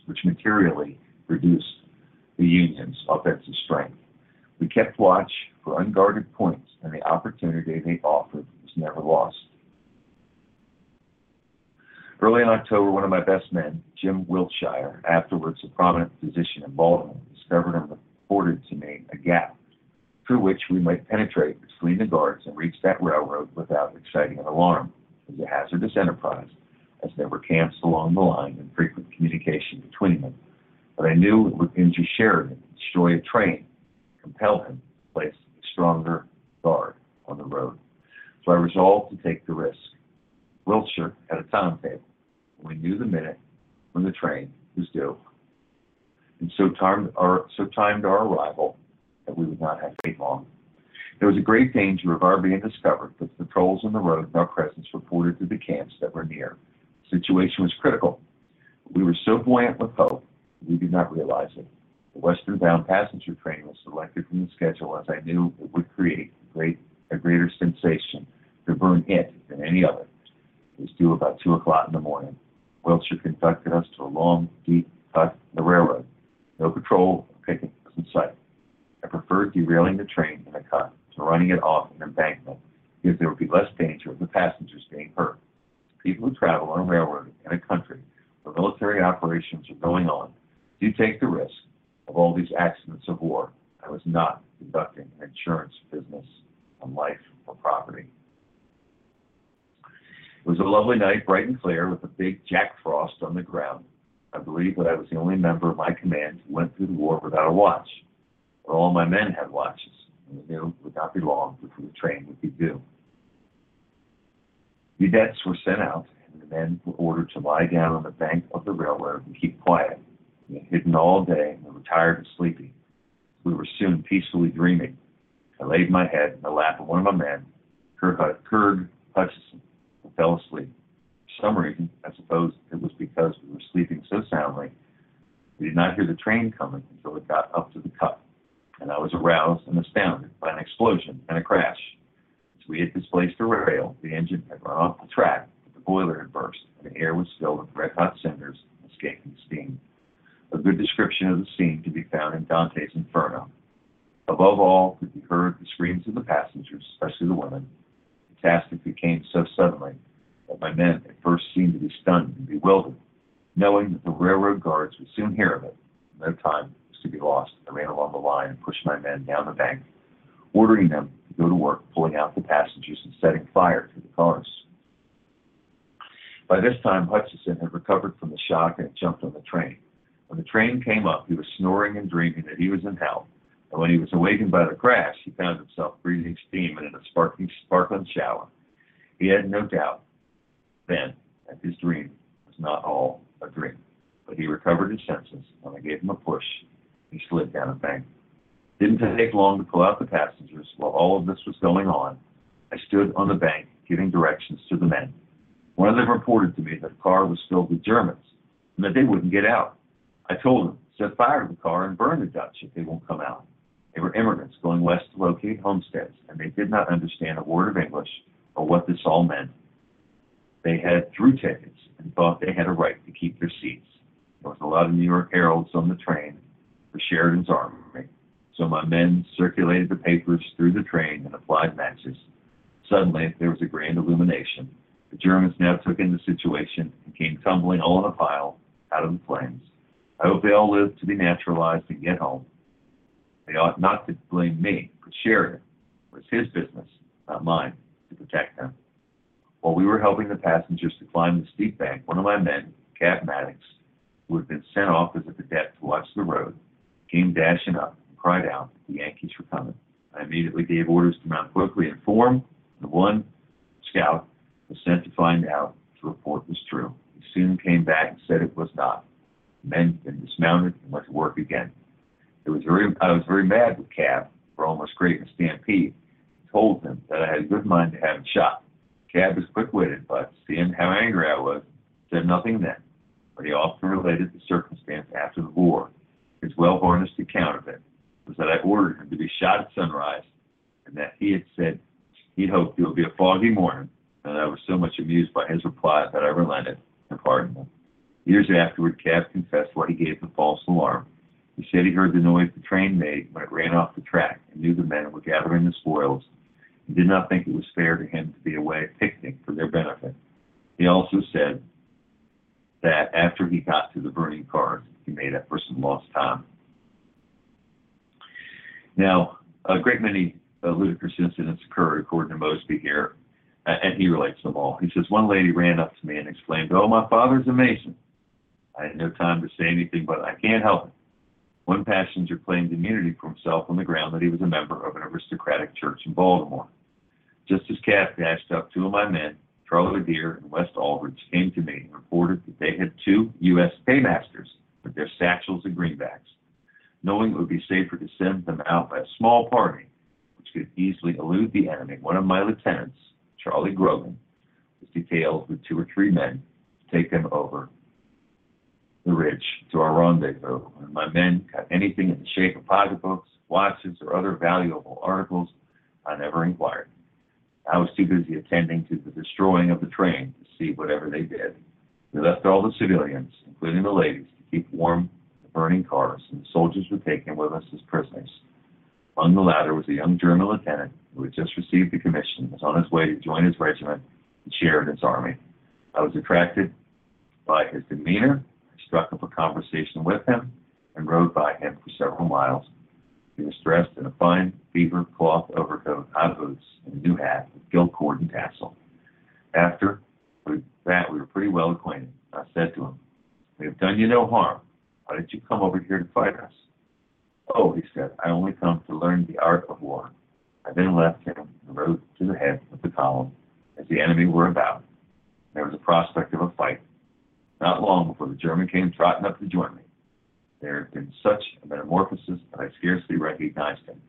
which materially reduced the Union's offensive strength. We kept watch for unguarded points, and the opportunity they offered was never lost. Early in October, one of my best men, Jim Wiltshire, afterwards a prominent physician in Baltimore, discovered and reported to me a gap through which we might penetrate between the guards and reach that railroad without exciting an alarm. It was a hazardous enterprise, as there were camps along the line and frequent communication between them. But I knew it would injure Sheridan, destroy a train, compel him to place a stronger guard on the road. So I resolved to take the risk. Wiltshire had a timetable. We knew the minute when the train was due, and so timed our so timed our arrival that we would not have to wait long. There was a great danger of our being discovered, but the patrols on the road and our presence reported to the camps that were near. The situation was critical. We were so buoyant with hope, we did not realize it. The western bound passenger train was selected from the schedule as I knew it would create a, great, a greater sensation to burn it than any other. It was due about 2 o'clock in the morning. Wiltshire conducted us to a long, deep cut in the railroad. No patrol or picket was in sight. I preferred derailing the train in a cut to running it off an embankment because there would be less danger of the passengers being hurt. People who travel on a railroad in a country where military operations are going on do take the risk of all these accidents of war. I was not conducting an insurance business on life or property. It was a lovely night, bright and clear, with a big Jack Frost on the ground. I believe that I was the only member of my command who went through the war without a watch. But all my men had watches, and we knew it would not be long before the train would be due. Vedettes were sent out, and the men were ordered to lie down on the bank of the railroad and keep quiet. We had hidden all day and were tired and sleepy. We were soon peacefully dreaming. I laid my head in the lap of one of my men, Kurg Hutchison, and fell asleep. For some reason, I suppose it was because we were sleeping so soundly, we did not hear the train coming until it got up to the cut, and I was aroused and astounded by an explosion and a crash. As we had displaced a rail, the engine had run off the track, but the boiler had burst, and the air was filled with red-hot cinders and escaping steam. A good description of the scene can be found in Dante's Inferno. Above all could be heard the screams of the passengers, especially the women. The catastrophe came so suddenly that my men at first seemed to be stunned and bewildered. Knowing that the railroad guards would soon hear of it, no time was to be lost. I ran along the line and pushed my men down the bank, ordering them to go to work pulling out the passengers and setting fire to the cars. By this time, Hutchison had recovered from the shock and had jumped on the train. When the train came up, he was snoring and dreaming that he was in hell. And when he was awakened by the crash, he found himself breathing steam and in a sparkling, sparkling shower. He had no doubt then that his dream was not all a dream. But he recovered his senses. When I gave him a push, he slid down a bank. Didn't take long to pull out the passengers. While all of this was going on, I stood on the bank giving directions to the men. One of them reported to me that the car was filled with Germans and that they wouldn't get out. I told them, set fire to the car and burn the Dutch if they won't come out. They were immigrants going west to locate homesteads, and they did not understand a word of English or what this all meant. They had through tickets and thought they had a right to keep their seats. There was a lot of New York Heralds on the train for Sheridan's army, so my men circulated the papers through the train and applied matches. Suddenly, there was a grand illumination. The Germans now took in the situation and came tumbling all in a pile out of the flames. I hope they all live to be naturalized and get home. They ought not to blame me, but Sheridan. It was his business, not mine, to protect them. While we were helping the passengers to climb the steep bank, one of my men, Cab Maddux, who had been sent off as a vedette to watch the road, came dashing up and cried out that the Yankees were coming. I immediately gave orders to mount quickly and form. The one scout was sent to find out if the report was true. He soon came back and said it was not. Men had dismounted and went to work again. It was very, I was very mad with Cab for almost creating a stampede. I told him that I had a good mind to have him shot. Cab was quick-witted, but seeing how angry I was, said nothing then. but he often related the circumstance after the war. His well-harnessed account of it was that I ordered him to be shot at sunrise, and that he had said he hoped it would be a foggy morning, and I was so much amused by his reply that I relented and pardoned him. Years afterward, Cab confessed why he gave the false alarm. He said he heard the noise the train made when it ran off the track and knew the men were gathering the spoils and did not think it was fair to him to be away at picnic for their benefit. He also said that after he got to the burning cars, he made up for some lost time. Now, a great many uh, ludicrous incidents occurred, according to Mosby here, uh, and he relates them all. He says, One lady ran up to me and exclaimed, Oh, my father's a Mason. I had no time to say anything, but I can't help it. One passenger claimed immunity for himself on the ground that he was a member of an aristocratic church in Baltimore. Just as Cab dashed up, two of my men, Charlie Deere and West Aldridge, came to me and reported that they had two U.S. paymasters with their satchels and greenbacks. Knowing it would be safer to send them out by a small party, which could easily elude the enemy, one of my lieutenants, Charlie Grogan, was detailed with two or three men to take them over the ridge to our rendezvous. When my men got anything in the shape of pocketbooks, watches, or other valuable articles, I never inquired. I was too busy attending to the destroying of the train to see whatever they did. We left all the civilians, including the ladies, to keep warm the burning cars, and the soldiers were taken with us as prisoners. Among the latter was a young German lieutenant who had just received the commission, and was on his way to join his regiment and share in Sheridan's army. I was attracted by his demeanor struck up a conversation with him and rode by him for several miles. He was dressed in a fine beaver cloth overcoat, high boots, and a new hat with gilt cord and tassel. After that, we were pretty well acquainted. I said to him, We have done you no harm. Why did you come over here to fight us? Oh, he said, I only come to learn the art of war. I then left him and rode to the head of the column as the enemy were about. There was a prospect of a fight not long before the German came trotting up to join me. There had been such a metamorphosis that I scarcely recognized him.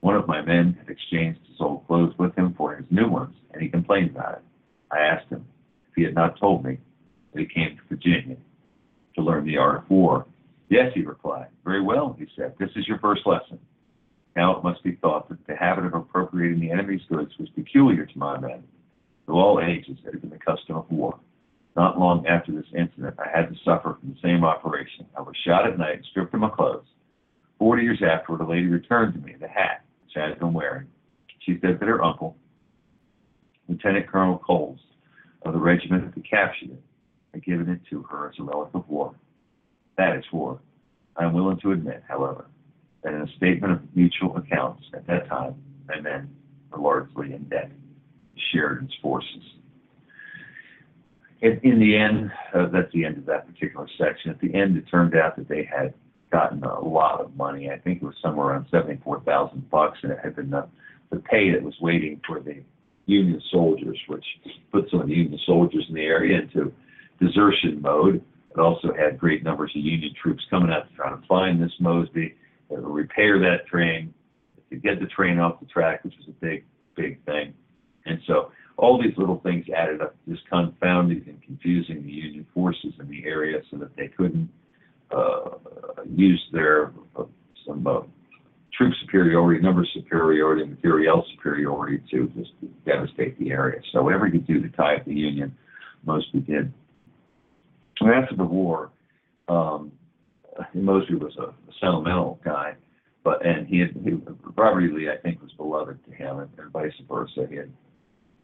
One of my men had exchanged his old clothes with him for his new ones, and he complained about it. I asked him if he had not told me that he came to Virginia to learn the art of war. Yes, he replied. Very well, he said. This is your first lesson. Now it must be thought that the habit of appropriating the enemy's goods was peculiar to my men. To all ages, it had been the custom of war. Not long after this incident, I had to suffer from the same operation. I was shot at night, and stripped of my clothes. Forty years afterward, a lady returned to me the hat which I had been wearing. She said that her uncle, Lieutenant Colonel Coles, of the regiment that captured it, had given it to her as a relic of war. That is war. I am willing to admit, however, that in a statement of mutual accounts at that time, my men were largely in debt to Sheridan's forces in, in the end, uh, that's the end of that particular section. At the end, it turned out that they had gotten a lot of money. I think it was somewhere around seventy-four thousand bucks, and it had been the, the pay that was waiting for the Union soldiers, which put some of the Union soldiers in the area into desertion mode. It also had great numbers of Union troops coming out to try to find this Mosby, to repair that train, to get the train off the track, which was a big, big thing. And so all these little things added up, just confounding and confusing the Union forces in the area so that they couldn't uh, use their uh, some uh, troop superiority, number superiority, materiel superiority to just devastate the area. So whatever could do to tie up the Union, Mosby did. And after the war, um, Mosby was a, a sentimental guy, but and he had he, Robert E. Lee, I think, was beloved to him, and, and vice versa. He had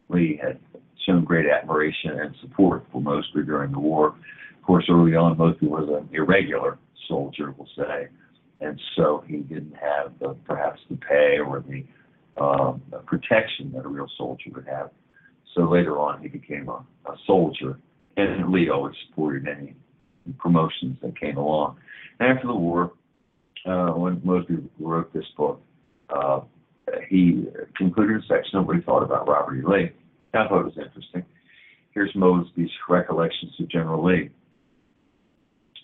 Lee had shown great admiration and support for Mosby during the war. Of course, early on, Mosby was an irregular soldier, we'll say, and so he didn't have the, perhaps the pay or the um, protection that a real soldier would have. So later on, he became a, a soldier, and Lee always supported any promotions that came along. After the war, uh, when Mosby wrote this book, uh, he concluded a section of what he thought about Robert E. Lee. I thought it was interesting. Here's Mosby's recollections of General Lee.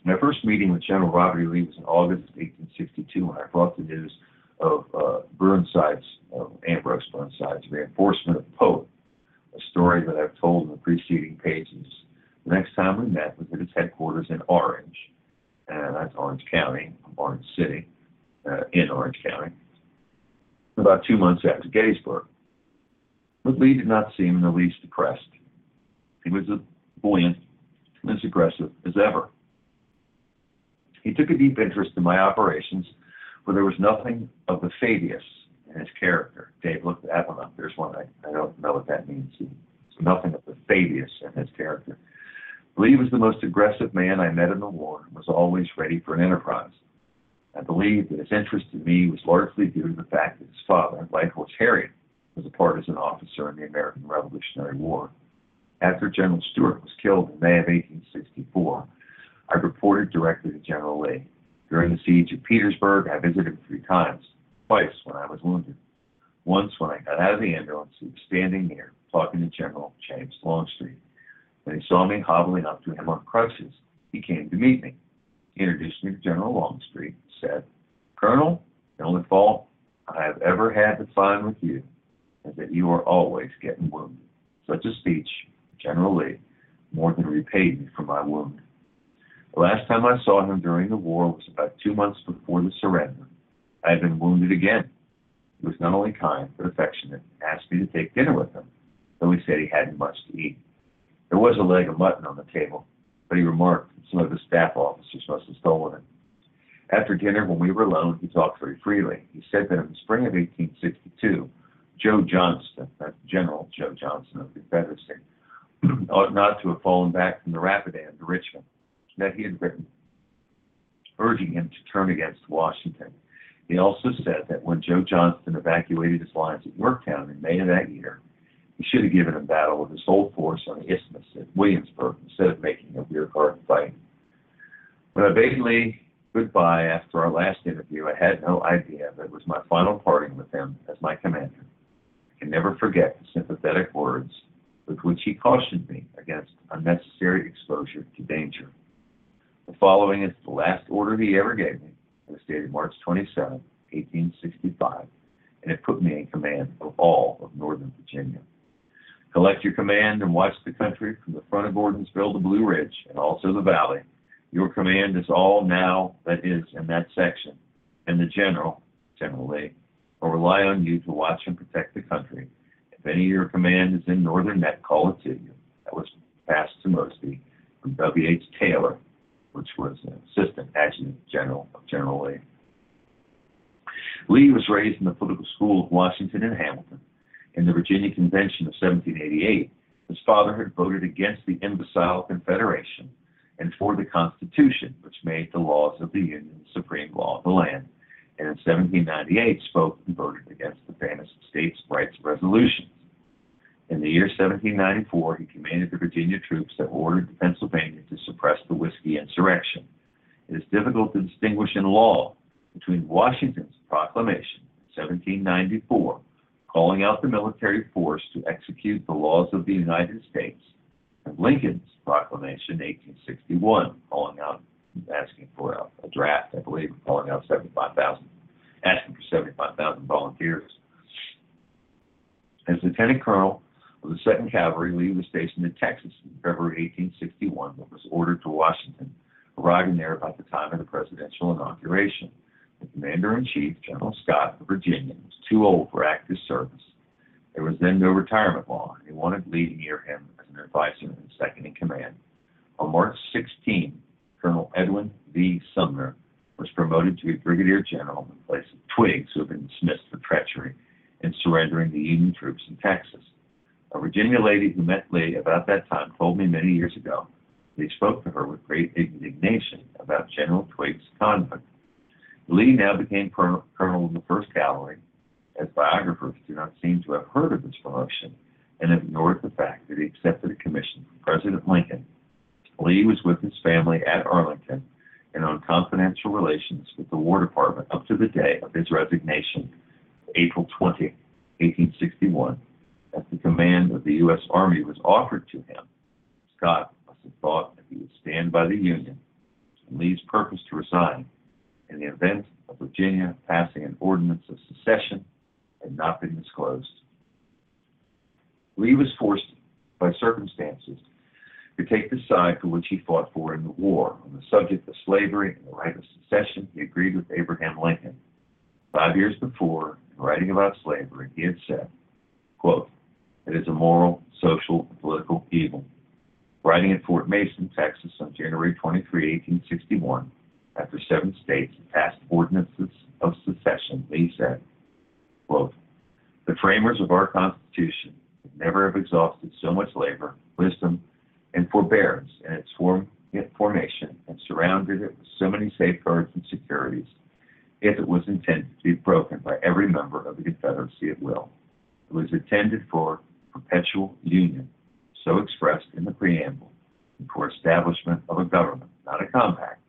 My first meeting with General Robert E. Lee was in August of 1862 when I brought the news of uh, Burnside's, uh, Ambrose Burnside's reinforcement of Pope, a story that I've told in the preceding pages The next time we met was at his headquarters in Orange, and that's Orange County, Orange City, uh, in Orange County, about two months after Gettysburg. But Lee did not seem in the least depressed. He was as buoyant and as aggressive as ever. He took a deep interest in my operations, for there was nothing of the fadius in his character. Dave, look at that one up. There's one I, I don't know what that means. So nothing of the fadius in his character. Lee was the most aggressive man I met in the war and was always ready for an enterprise. I believe that his interest in me was largely due to the fact that his father, Light Horse Harry, was a partisan officer in the American Revolutionary War. After General Stuart was killed in May of 1864, I reported directly to General Lee. During the siege of Petersburg, I visited him three times, twice when I was wounded. Once when I got out of the ambulance, he was standing near, talking to General James Longstreet. When he saw me hobbling up to him on crutches, he came to meet me. He introduced me to General Longstreet said, Colonel, the only fault I have ever had to find with you is that you are always getting wounded. Such a speech, General Lee, more than repaid me for my wound. The last time I saw him during the war was about two months before the surrender. I had been wounded again. He was not only kind, but affectionate, and asked me to take dinner with him, though he said he hadn't much to eat. There was a leg of mutton on the table, but he remarked that some of his staff officers must have stolen it. After dinner, when we were alone, he talked very freely. He said that in the spring of 1862, Joe Johnston, that's General Joe Johnston of the Confederacy, ought not to have fallen back from the Rapidan to Richmond, that he had written, urging him to turn against Washington. He also said that when Joe Johnston evacuated his lines at Yorktown in May of that year, he should have given him battle with his whole force on the isthmus at Williamsburg instead of making a rear guard fight. When I bade Lee goodbye after our last interview, I had no idea that it was my final parting with him as my commander. I can never forget the sympathetic words with which he cautioned me against unnecessary exposure to danger. The following is the last order he ever gave me. It was dated March 27, 1865, and it put me in command of all of Northern Virginia. Collect your command and watch the country from the front of Gordonsville to Blue Ridge and also the valley. Your command is all now that is in that section, and the general, General Lee, will rely on you to watch and protect the country. If any of your command is in Northern Neck, call it to you. That was passed to Mosby from W.H. Taylor, which was an assistant adjutant general of General Lee. Lee was raised in the political school of Washington and Hamilton. In the Virginia Convention of 1788, his father had voted against the imbecile Confederation and for the Constitution, which made the laws of the Union the supreme law of the land, and in 1798 spoke and voted against the famous States' Rights Resolutions. In the year 1794, he commanded the Virginia troops that ordered Pennsylvania to suppress the whiskey insurrection. It is difficult to distinguish in law between Washington's proclamation in 1794, calling out the military force to execute the laws of the United States, and Lincoln's proclamation in 1861, calling out, asking for a, a draft, I believe, calling out 75,000, asking for 75,000 volunteers. As Lieutenant Colonel of the Second Cavalry, Lee was stationed in Texas in February 1861, but was ordered to Washington, arriving there about the time of the presidential inauguration. The Commander in Chief, General Scott of Virginia, was too old for active service. There was then no retirement law, and he wanted Lee near him as an advisor and second in command. On March 16, Colonel Edwin V. Sumner was promoted to brigadier general in place of Twiggs, who had been dismissed for treachery in surrendering the Union troops in Texas. A Virginia lady who met Lee about that time told me many years ago that he spoke to her with great indignation about General Twiggs' conduct. Lee now became colonel, of the 1st Cavalry, as biographers do not seem to have heard of this promotion and ignored the fact that he accepted a commission from President Lincoln. Lee was with his family at Arlington and on confidential relations with the War Department up to the day of his resignation, April 20, 1861 as the command of the U.S. Army was offered to him, Scott must have thought that he would stand by the Union and Lee's purpose to resign in the event of Virginia passing an ordinance of secession had not been disclosed. Lee was forced by circumstances to take the side for which he fought for in the war. On the subject of slavery and the right of secession, he agreed with Abraham Lincoln. Five years before, in writing about slavery, he had said, quote, it is a moral, social, and political evil. Writing at Fort Mason, Texas on January 23, 1861, after seven states passed ordinances of secession, Lee said, quote, the framers of our Constitution would never have exhausted so much labor, wisdom, and forbearance in its form, formation and surrounded it with so many safeguards and securities if it was intended to be broken by every member of the Confederacy at will. It was intended for perpetual union, so expressed in the preamble, and for establishment of a government, not a compact,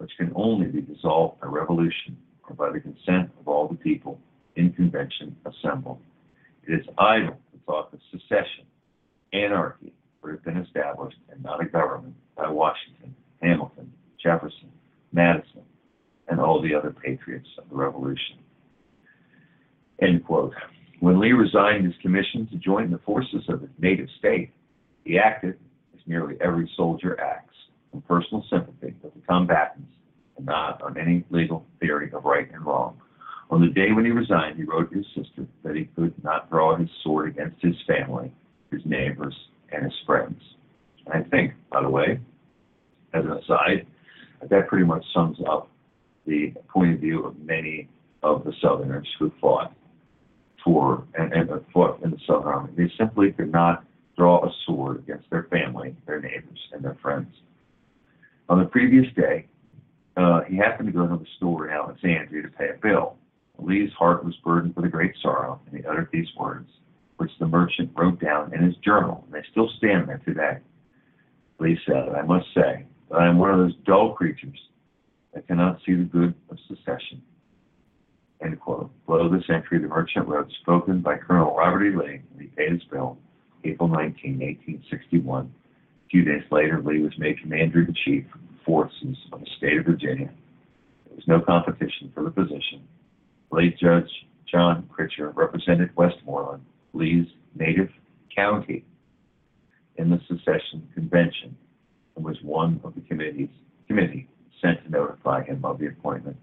which can only be dissolved by revolution or by the consent of all the people in convention assembled. It is idle to talk of secession, anarchy would have been established and not a government by Washington, Hamilton, Jefferson, Madison, and all the other patriots of the Revolution. End quote. When Lee resigned his commission to join the forces of his native state, he acted as nearly every soldier acts, in personal sympathy with the combatants and not on any legal theory of right and wrong. On the day when he resigned, he wrote to his sister that he could not draw his sword against his family, his neighbors, and his friends. And I think, by the way, as an aside, that pretty much sums up the point of view of many of the Southerners who fought for and, and fought in the Southern Army. They simply could not draw a sword against their family, their neighbors, and their friends. On the previous day, uh, he happened to go to the store in Alexandria to pay a bill. Lee's heart was burdened with a great sorrow, and he uttered these words, which the merchant wrote down in his journal, and they still stand there today. Lee said, I must say that I am one of those dull creatures that cannot see the good of secession. End quote. Below this entry, the merchant wrote, spoken by Colonel Robert E. Lee, and he paid his bill, April 19, 1861. Few days later, Lee was made Commander-in-Chief of the forces of the state of Virginia. There was no competition for the position. Late Judge John Critcher represented Westmoreland, Lee's native county, in the secession convention and was one of the committees committee sent to notify him of the appointment.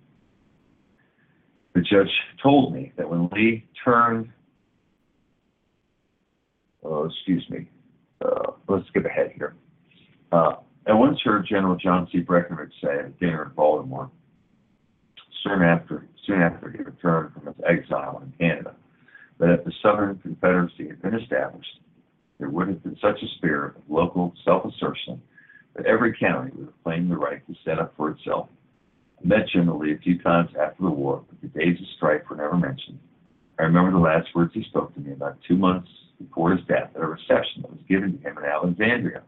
The judge told me that when Lee turned, oh, excuse me, let's skip ahead here. Uh, I once heard General John C. Breckinridge say at a dinner in Baltimore, soon after, soon after he returned from his exile in Canada, that if the Southern Confederacy had been established, there would have been such a spirit of local self-assertion that every county would have claimed the right to set up for itself. I met General Lee a few times after the war, but the days of strife were never mentioned. I remember the last words he spoke to me about two months before his death at a reception that was given to him in Alexandria.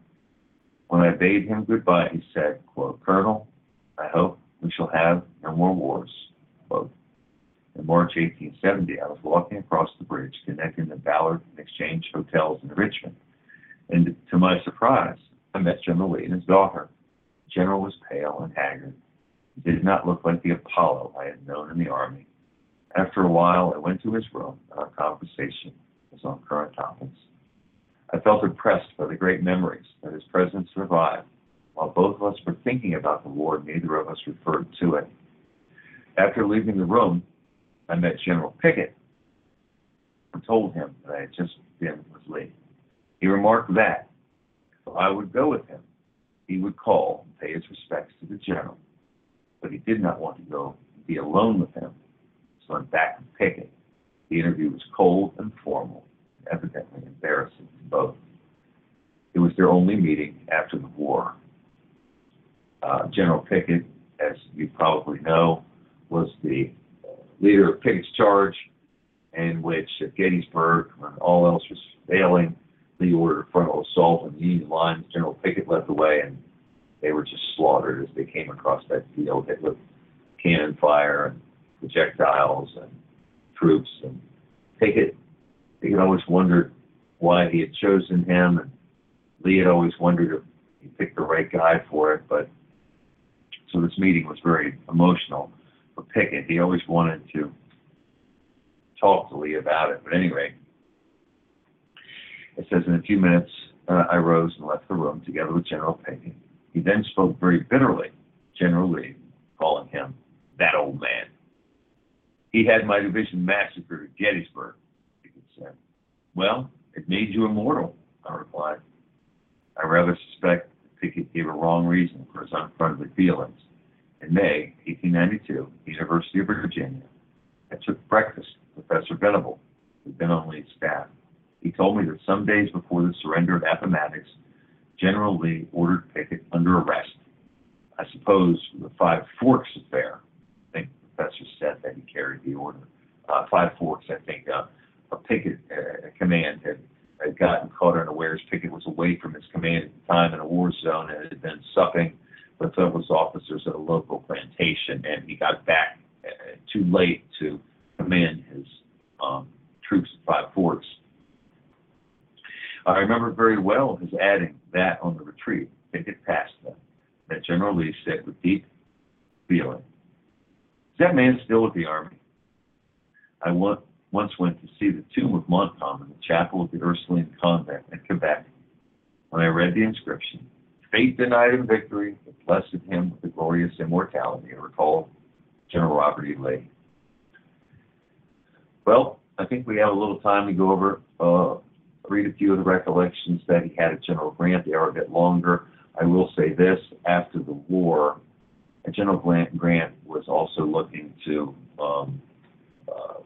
When I bade him goodbye, he said, quote, Colonel, I hope we shall have no more wars. Quote. In March 1870, I was walking across the bridge connecting the Ballard and Exchange hotels in Richmond, and to my surprise, I met General Lee and his daughter. The general was pale and haggard. He did not look like the Apollo I had known in the army. After a while, I went to his room, and our conversation was on current topics. I felt impressed by the great memories that his presence revived. While both of us were thinking about the war, neither of us referred to it. After leaving the room, I met General Pickett and told him that I had just been with Lee. He remarked that if I would go with him, he would call and pay his respects to the general. But he did not want to go be alone with him, so i went back to Pickett. The interview was cold and formal, and evidently embarrassing to both. It was their only meeting after the war. Uh, General Pickett, as you probably know, was the leader of Pickett's Charge, in which at Gettysburg, when all else was failing, Lee ordered a frontal assault on the Union lines. General Pickett led the way, and they were just slaughtered as they came across that field, hit with cannon fire and projectiles and troops. And Pickett, Pickett always wondered why he had chosen him, and Lee had always wondered if he picked the right guy for it. But so this meeting was very emotional for Pickett. He always wanted to talk to Lee about it. But anyway, it says in a few minutes, uh, I rose and left the room together with General Pickett. He then spoke very bitterly, General Lee, calling him that old man. He had my division massacred at Gettysburg, Pickett said. Well, it made you immortal, I replied. I rather suspect that Pickett gave a wrong reason for his unfriendly feelings. In May 1892, the University of Virginia, I took breakfast with Professor Venable, who'd been on Lee's staff. He told me that some days before the surrender of Appomattox, General Lee ordered Pickett under arrest. I suppose the Five Forks affair. Professor said that he carried the order. Uh, Five Forks, I think, uh, a picket uh, command had, had gotten caught unawares. Pickett was away from his command at the time in a war zone and had been supping with those officers at a local plantation, and he got back uh, too late to command his um, troops at Five Forks. I remember very well his adding that on the retreat, Pickett passed them, that General Lee said with deep feeling, that man still with the Army? I once went to see the tomb of Montcalm in the chapel of the Ursuline convent at Quebec. When I read the inscription, Fate denied him victory, but blessed him with the glorious immortality, I recall General Robert E. Lee. Well, I think we have a little time to go over, uh, read a few of the recollections that he had of General Grant. They are a bit longer. I will say this, after the war, General Grant was also looking to um, uh,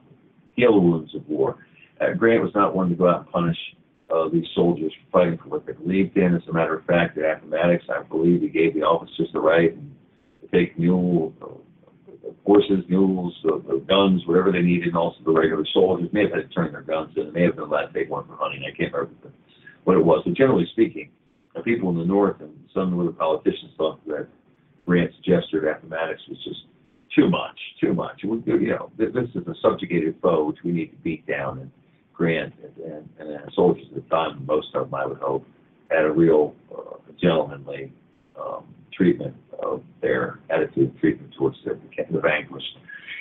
heal the wounds of war. Uh, Grant was not one to go out and punish uh, these soldiers for fighting for what they believed in. As a matter of fact, at Appomattox, I believe he gave the officers the right to take mule, uh, horses, mules, uh, uh, guns, whatever they needed, and also the regular soldiers may have had to turn their guns in. They may have been allowed to take one for hunting. I can't remember what it was. But generally speaking, the people in the North and some of the politicians thought that Grant's gesture at Appomattox was just too much, too much. We, you know, this is a subjugated foe which we need to beat down. And Grant and, and, and soldiers at the time, most of them, I would hope, had a real uh, gentlemanly um, treatment of their attitude, and treatment towards the, the vanquished.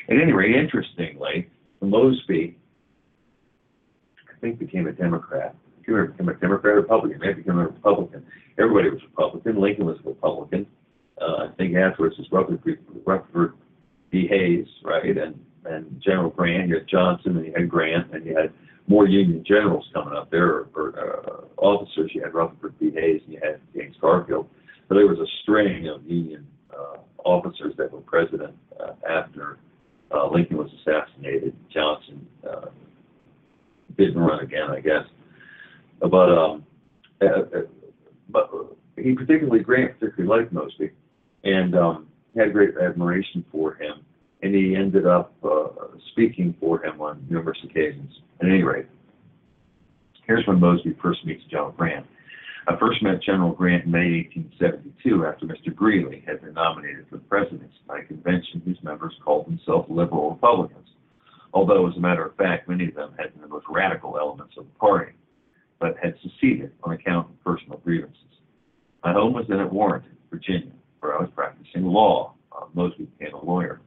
At any rate, interestingly, Mosby, I think, became a Democrat. He became a Democrat, Republican. Maybe became a Republican. Everybody was Republican. Lincoln was a Republican. Uh, I think afterwards was Rutherford, Rutherford B. Hayes, right? And and General Grant. You had Johnson, and you had Grant, and you had more Union generals coming up there, or, or uh, officers. You had Rutherford B. Hayes, and you had James Garfield. So there was a string of Union uh, officers that were president uh, after uh, Lincoln was assassinated. Johnson uh, didn't run again, I guess. But um, uh, uh, but he particularly Grant particularly liked Mosby, and um, had great admiration for him. And he ended up uh, speaking for him on numerous occasions. At any rate, here's when Mosby first meets General Grant. I first met General Grant in May 1872 after Mr. Greeley had been nominated for the presidency by a convention whose members called themselves liberal Republicans, although, as a matter of fact, many of them had been the most radical elements of the party, but had seceded on account of personal grievances. My home was then at Warrenton, Virginia, where I was practicing law. Uh, became a lawyer.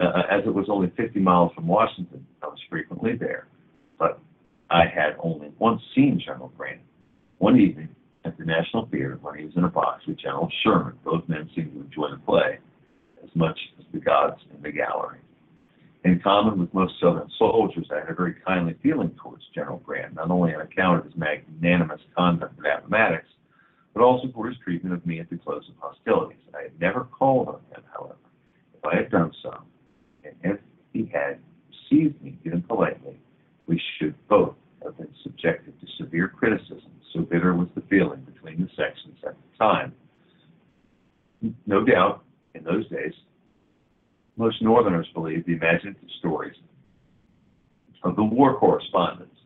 Uh, as it was only 50 miles from Washington, I was frequently there, but I had only once seen General Grant. One evening, at the National Theater when he was in a box with General Sherman. Both men seemed to enjoy the play as much as the gods in the gallery. In common with most Southern soldiers, I had a very kindly feeling towards General Grant, not only on account of his magnanimous conduct at Appomattox, but also for his treatment of me at the close of hostilities. I had never called on him, however. If I had done so, and if he had received me even politely, we should both have been subjected to severe criticism so bitter was the feeling between the sections at the time. No doubt, in those days, most Northerners believed the imaginative stories of the war correspondents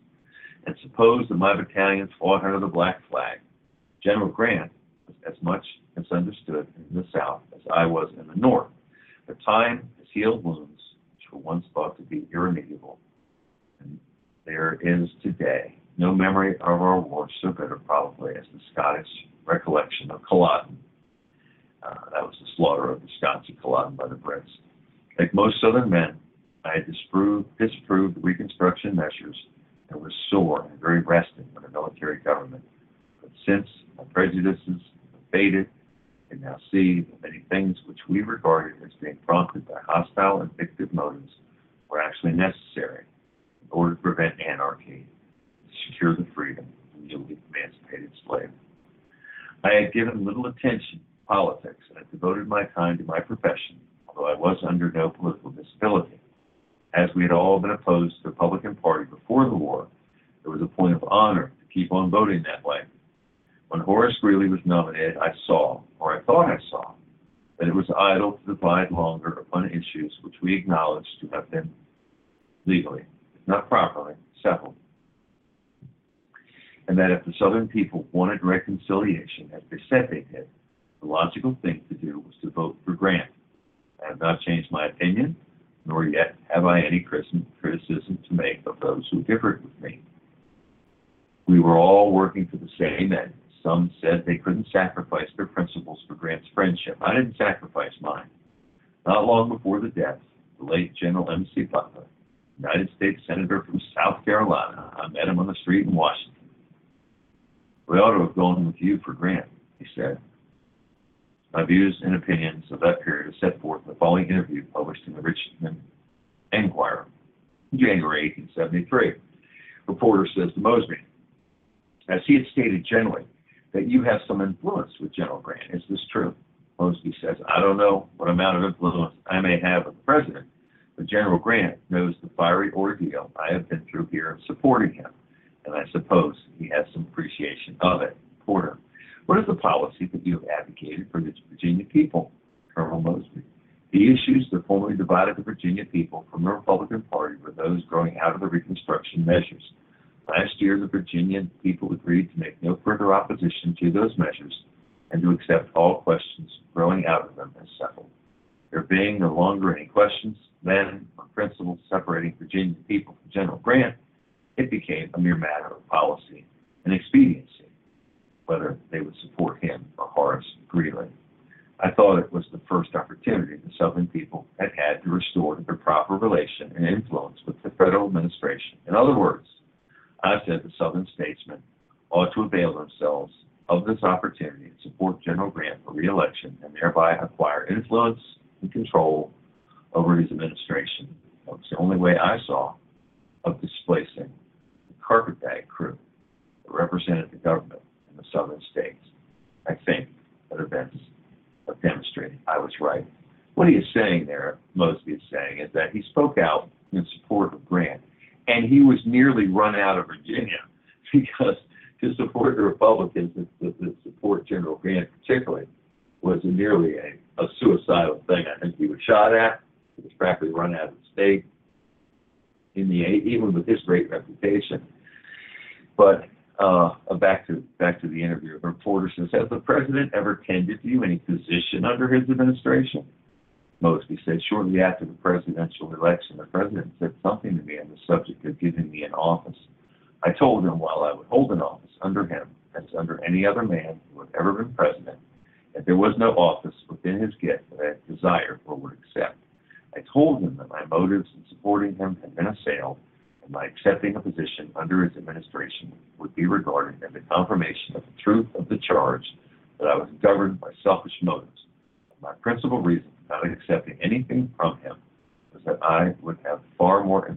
and supposed that my battalions fought under the black flag. General Grant was as much misunderstood in the South as I was in the North. But time has healed wounds which were once thought to be irremediable. And there is today no memory of our war so bitter probably as the Scottish recollection of Culloden. Uh, that was the slaughter of the Scots at Culloden by the Brits. Like most Southern men, I disproved, disproved Reconstruction measures and was sore and very restive when the military government But since my prejudices have faded, and now see that many things which we regarded as being prompted by hostile and vindictive motives were actually necessary in order to prevent anarchy, to secure the freedom of newly emancipated slave. I had given little attention to politics and had devoted my time to my profession, although I was under no political disability. As we had all been opposed to the Republican Party before the war, it was a point of honor to keep on voting that way. When Horace Greeley was nominated, I saw, or I thought I saw, that it was idle to divide longer upon issues which we acknowledged to have been legally, if not properly, settled. And that if the Southern people wanted reconciliation, as they said they did, the logical thing to do was to vote for Grant. I have not changed my opinion, nor yet have I any criticism to make of those who differed with me. We were all working for the same end. Some said they couldn't sacrifice their principles for Grant's friendship. I didn't sacrifice mine. Not long before the death, of the late General M.C. Butler, United States Senator from South Carolina, I met him on the street in Washington. We ought to have gone with you for Grant, he said. My views and opinions of that period are set forth in the following interview published in the Richmond Enquirer in January 1873. Reporter says to Mosby, as he had stated generally, that you have some influence with General Grant. Is this true? Mosby says, I don't know what amount of influence I may have with the president, but General Grant knows the fiery ordeal I have been through here in supporting him, and I suppose he has some appreciation of it. Porter, what is the policy that you have advocated for the Virginia people? Colonel Mosby. The issues that formerly divided the Virginia people from the Republican Party were those growing out of the Reconstruction measures. Last year, the Virginian people agreed to make no further opposition to those measures and to accept all questions growing out of them as settled. There being no longer any questions, then, on principles separating Virginia people from General Grant, it became a mere matter of policy and expediency, whether they would support him or Horace Greeley. I thought it was the first opportunity the Southern people had had to restore their proper relation and influence with the federal administration. In other words, I said the Southern statesmen ought to avail themselves of this opportunity to support General Grant for reelection and thereby acquire influence and control over his administration. That was the only way I saw of displacing the carpetbag crew that represented the government in the southern states. I think that events have demonstrated I was right. What he is saying there, Mosby is saying, is that he spoke out in support of Grant and he was nearly run out of Virginia because to support the Republicans and to support General Grant particularly was nearly a, a suicidal thing. I think he was shot at. He was practically run out of the state. In the even with his great reputation, but uh, back to back to the interview. Reporter says, "Has the president ever tended to you any position under his administration?" Mosby said shortly after the presidential election, the president said something to me on the subject of giving me an office. I told him while I would hold an office under him, as under any other man who had ever been president, that there was no office within his gift that I desired or would accept. I told him that my motives in supporting him had been assailed, and my accepting a position under his administration would be regarded as a confirmation of the truth of the charge that I was governed by selfish motives. My principal reason not accepting anything from him was that I would have far more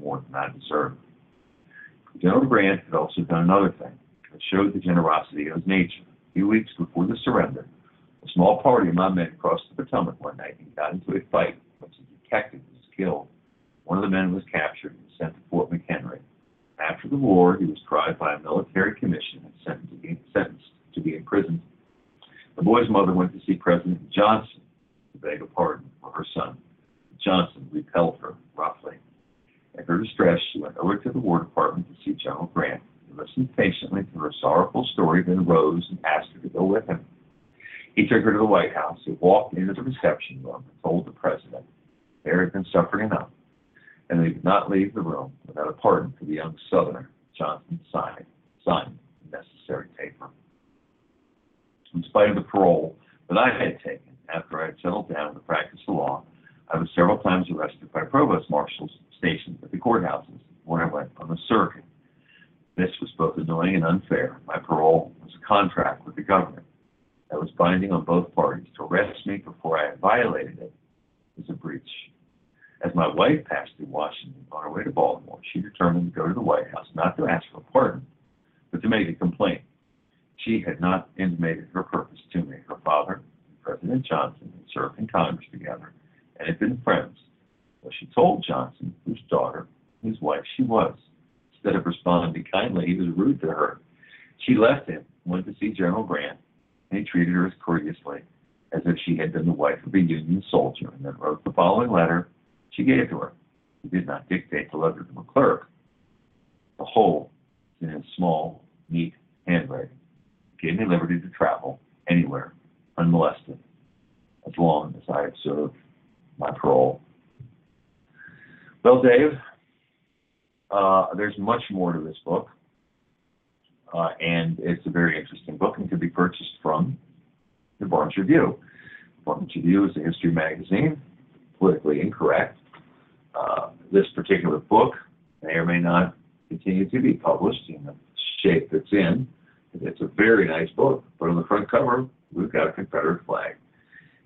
more than I deserved. General Grant had also done another thing that showed the generosity of his nature A few weeks before the surrender, a small party of my men crossed the Potomac one night and got into a fight in which a detective was killed. One of the men was captured and sent to Fort McHenry. After the war, he was tried by a military commission and sentenced to be, sentenced to be imprisoned. The boy's mother went to see President Johnson to beg a pardon for her son. Johnson repelled her roughly. In her distress, she went over to the War Department to see General Grant and listened patiently to her sorrowful story, then rose and asked her to go with him. He took her to the White House. He walked into the reception room and told the president there had been suffering enough, and they did not leave the room without a pardon for the young Southerner. Johnson signed, signed the necessary paper. In spite of the parole that I had taken after I had settled down to practice the law, I was several times arrested by provost marshals stationed at the courthouses when I went on the circuit. This was both annoying and unfair. My parole was a contract with the government that was binding on both parties. To arrest me before I had violated it was a breach. As my wife passed through Washington on her way to Baltimore, she determined to go to the White House not to ask for a pardon, but to make a complaint. She had not intimated her purpose to me. Her father President Johnson had served in Congress together and had been friends. So she told Johnson, whose daughter, whose wife she was. Instead of responding kindly, he was rude to her. She left him, went to see General Grant, and he treated her as courteously as if she had been the wife of a Union soldier, and then wrote the following letter she gave to her. He did not dictate the letter to a clerk. The whole in his small, neat handwriting. He gave me liberty to travel anywhere, unmolested, as long as I have served my parole. Well, Dave, uh, there's much more to this book, uh, and it's a very interesting book and can be purchased from the Barnes Review. Barnes Review is a history magazine, politically incorrect. Uh, this particular book may or may not continue to be published in the shape it's in. It's a very nice book, but on the front cover, we've got a Confederate flag.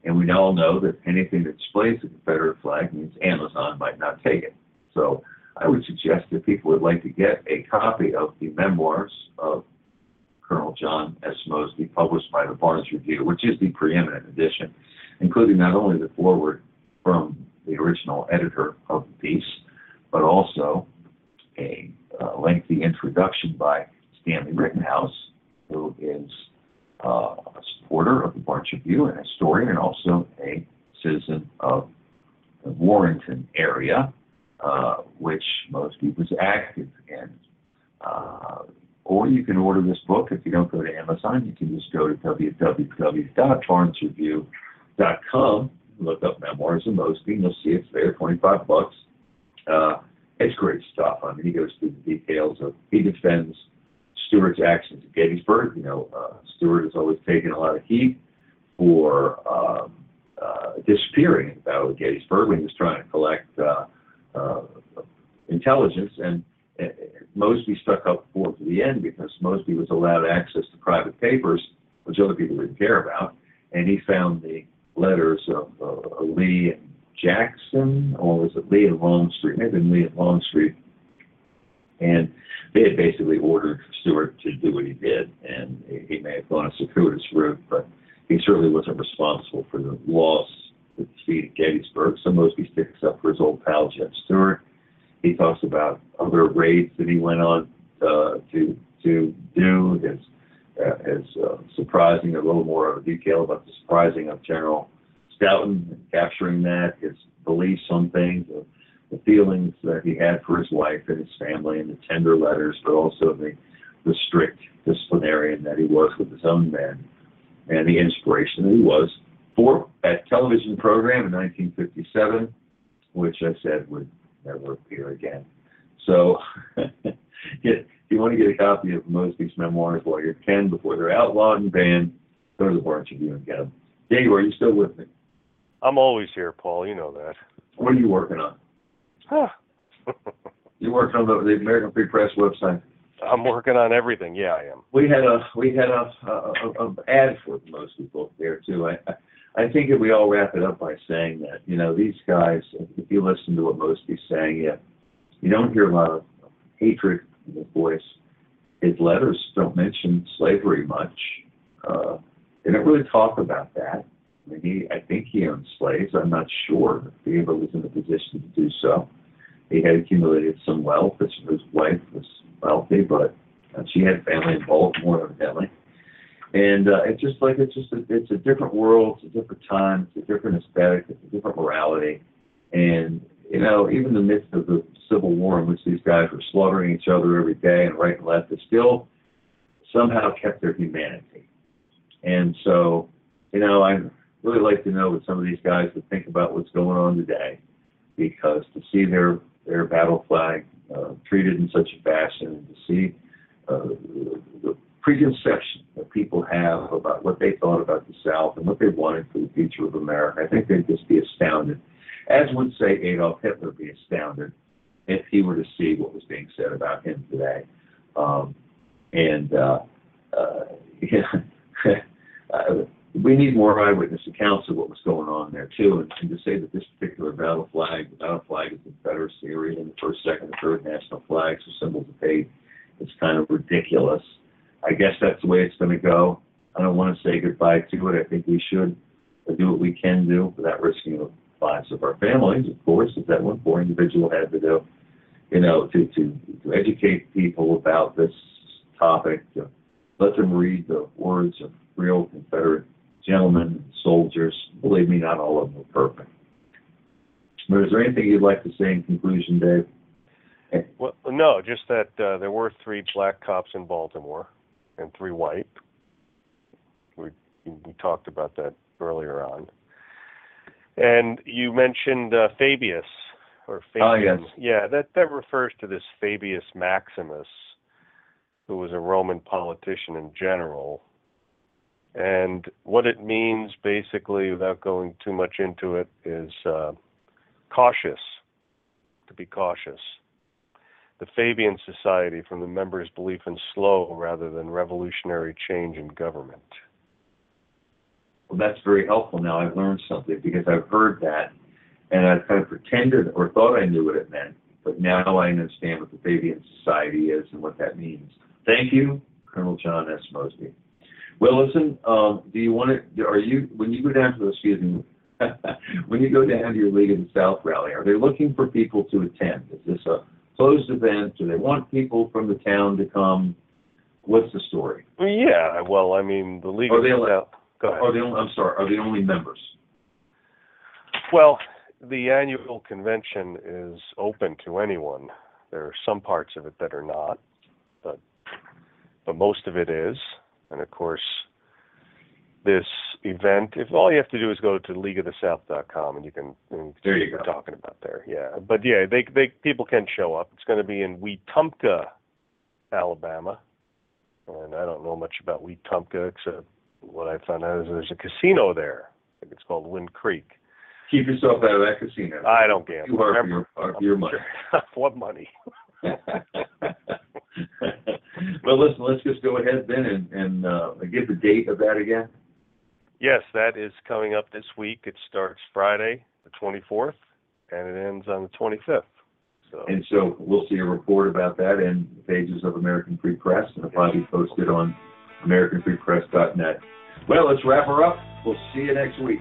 And we all know that anything that displays the Confederate flag means Amazon might not take it. So I would suggest that people would like to get a copy of the memoirs of Colonel John S. Mosby, published by the Barnes Review, which is the preeminent edition, including not only the foreword from the original editor of the piece, but also a uh, lengthy introduction by Stanley Rittenhouse, who is uh, a supporter of the Barnes Review, an historian, and also a citizen of the Warrenton area uh, which Mosby was active in. Uh, or you can order this book if you don't go to Amazon. You can just go to www.barnesreview.com, look up Memoirs of Mosby, and you'll see it's there, 25 bucks. Uh, it's great stuff. I mean, he goes through the details of, he defends Stuart's actions at Gettysburg. You know, uh, Stuart has always taken a lot of heat for um, uh, disappearing at the Battle of Gettysburg when he was trying to collect uh, uh, intelligence. And Mosby stuck up for him to the end because Mosby was allowed access to private papers, which other people didn't care about. And he found the letters of uh, Lee and Jackson, or was it Lee and Longstreet? Maybe Lee and Longstreet. And they had basically ordered Stuart to do what he did, and he may have gone a circuitous route, but he certainly wasn't responsible for the loss, the defeat at Gettysburg. So Mosby sticks up for his old pal Jeb Stuart. He talks about other raids that he went on uh, to to do. His uh, his uh, surprising, a little more of detail about the surprising of General Stoughton and capturing that. His beliefs on things. Uh, the feelings that he had for his wife and his family and the tender letters, but also the, the strict disciplinarian that he was with his own men and the inspiration that he was for that television program in 1957, which I said would never appear again. So if you want to get a copy of Mosby's memoirs while you're 10 before they're outlawed and banned, go to the Barnes Review and get them. Dave, are you still with me? I'm always here, Paul. You know that. What are you working on? Huh. You working on the, the American Free Press website? I'm working on everything. Yeah, I am. We had a we had a, a, a, a ad for most people there too. I I I think if we all wrap it up by saying that you know these guys, if you listen to what Mosby's saying, yeah, you don't hear a lot of hatred in his voice. His letters don't mention slavery much. Uh, they don't really talk about that. He I think he owned slaves. I'm not sure if he ever was in a position to do so. He had accumulated some wealth. His, wife was wealthy, but uh, she had family in Baltimore, evidently. And uh, it's just like it's just a, it's a different world, it's a different time, it's a different aesthetic, it's a different morality. And you know, even in the midst of the Civil War, in which these guys were slaughtering each other every day and right and left, they still somehow kept their humanity. And so, you know, I really like to know what some of these guys would think about what's going on today, because to see their their battle flag uh, treated in such a fashion, and to see uh, the preconception that people have about what they thought about the South and what they wanted for the future of America, I think they'd just be astounded. As would say Adolf Hitler be astounded if he were to see what was being said about him today. Um, and uh, uh, yeah, we need more eyewitness accounts of what was going on there too. And, and to say that this particular battle flag, the battle flag is the Confederacy, or even the first, second, and third national flags are symbols of hate, it's kind of ridiculous. I guess that's the way it's going to go. I don't want to say goodbye to it. I think we should do what we can do without risking the lives of our families, of course, as that one poor individual had to do. You know, to to to educate people about this topic, to let them read the words of real Confederate gentlemen, soldiers. Believe me, not all of them are perfect. But is there anything you'd like to say in conclusion, Dave? Well, no, just that uh, there were three black cops in Baltimore and three white. We we talked about that earlier on. And you mentioned uh, Fabius or Oh, yes. Yeah, that that refers to this Fabius Maximus, who was a Roman politician in general. And what it means, basically, without going too much into it, is uh, cautious. To be cautious. The Fabian Society, from the members' belief in slow rather than revolutionary change in government. Well, that's very helpful. Now I've learned something because I've heard that, and I've kind of pretended or thought I knew what it meant. But now I understand what the Fabian Society is and what that means. Thank you, Colonel John S. Mosby. Well, listen. Um, do you want to? Are you when you go down to the excuse me? when you go down to your League of the South rally, are they looking for people to attend? Is this a closed event? Do they want people from the town to come? What's the story? Yeah, well, I mean, the League Are of they the allowed- South. Go ahead. Are they? Only, I'm sorry. Are they only members? Well, the annual convention is open to anyone. There are some parts of it that are not. But but most of it is. And of course, this event, if all you have to do is go to leagueofthesouth.com and you can, and There you see what go. we're talking about there. Yeah, but yeah, they they people can show up. It's going to be in Wetumpka, Alabama, and I don't know much about Wetumpka except what I found out is there's a casino there. I think it's called Wind Creek. Keep yourself out of that casino. I don't gamble. You are for your, your money. what money? well, listen, let's just go ahead then and, and uh, give the date of that again. Yes, that is coming up this week. It starts Friday, the 24th, and it ends on the 25th. So And so we'll see a report about that in the pages of American Free Press, and it'll probably be posted on AmericanFreePress.net. Well, let's wrap her up. We'll see you next week.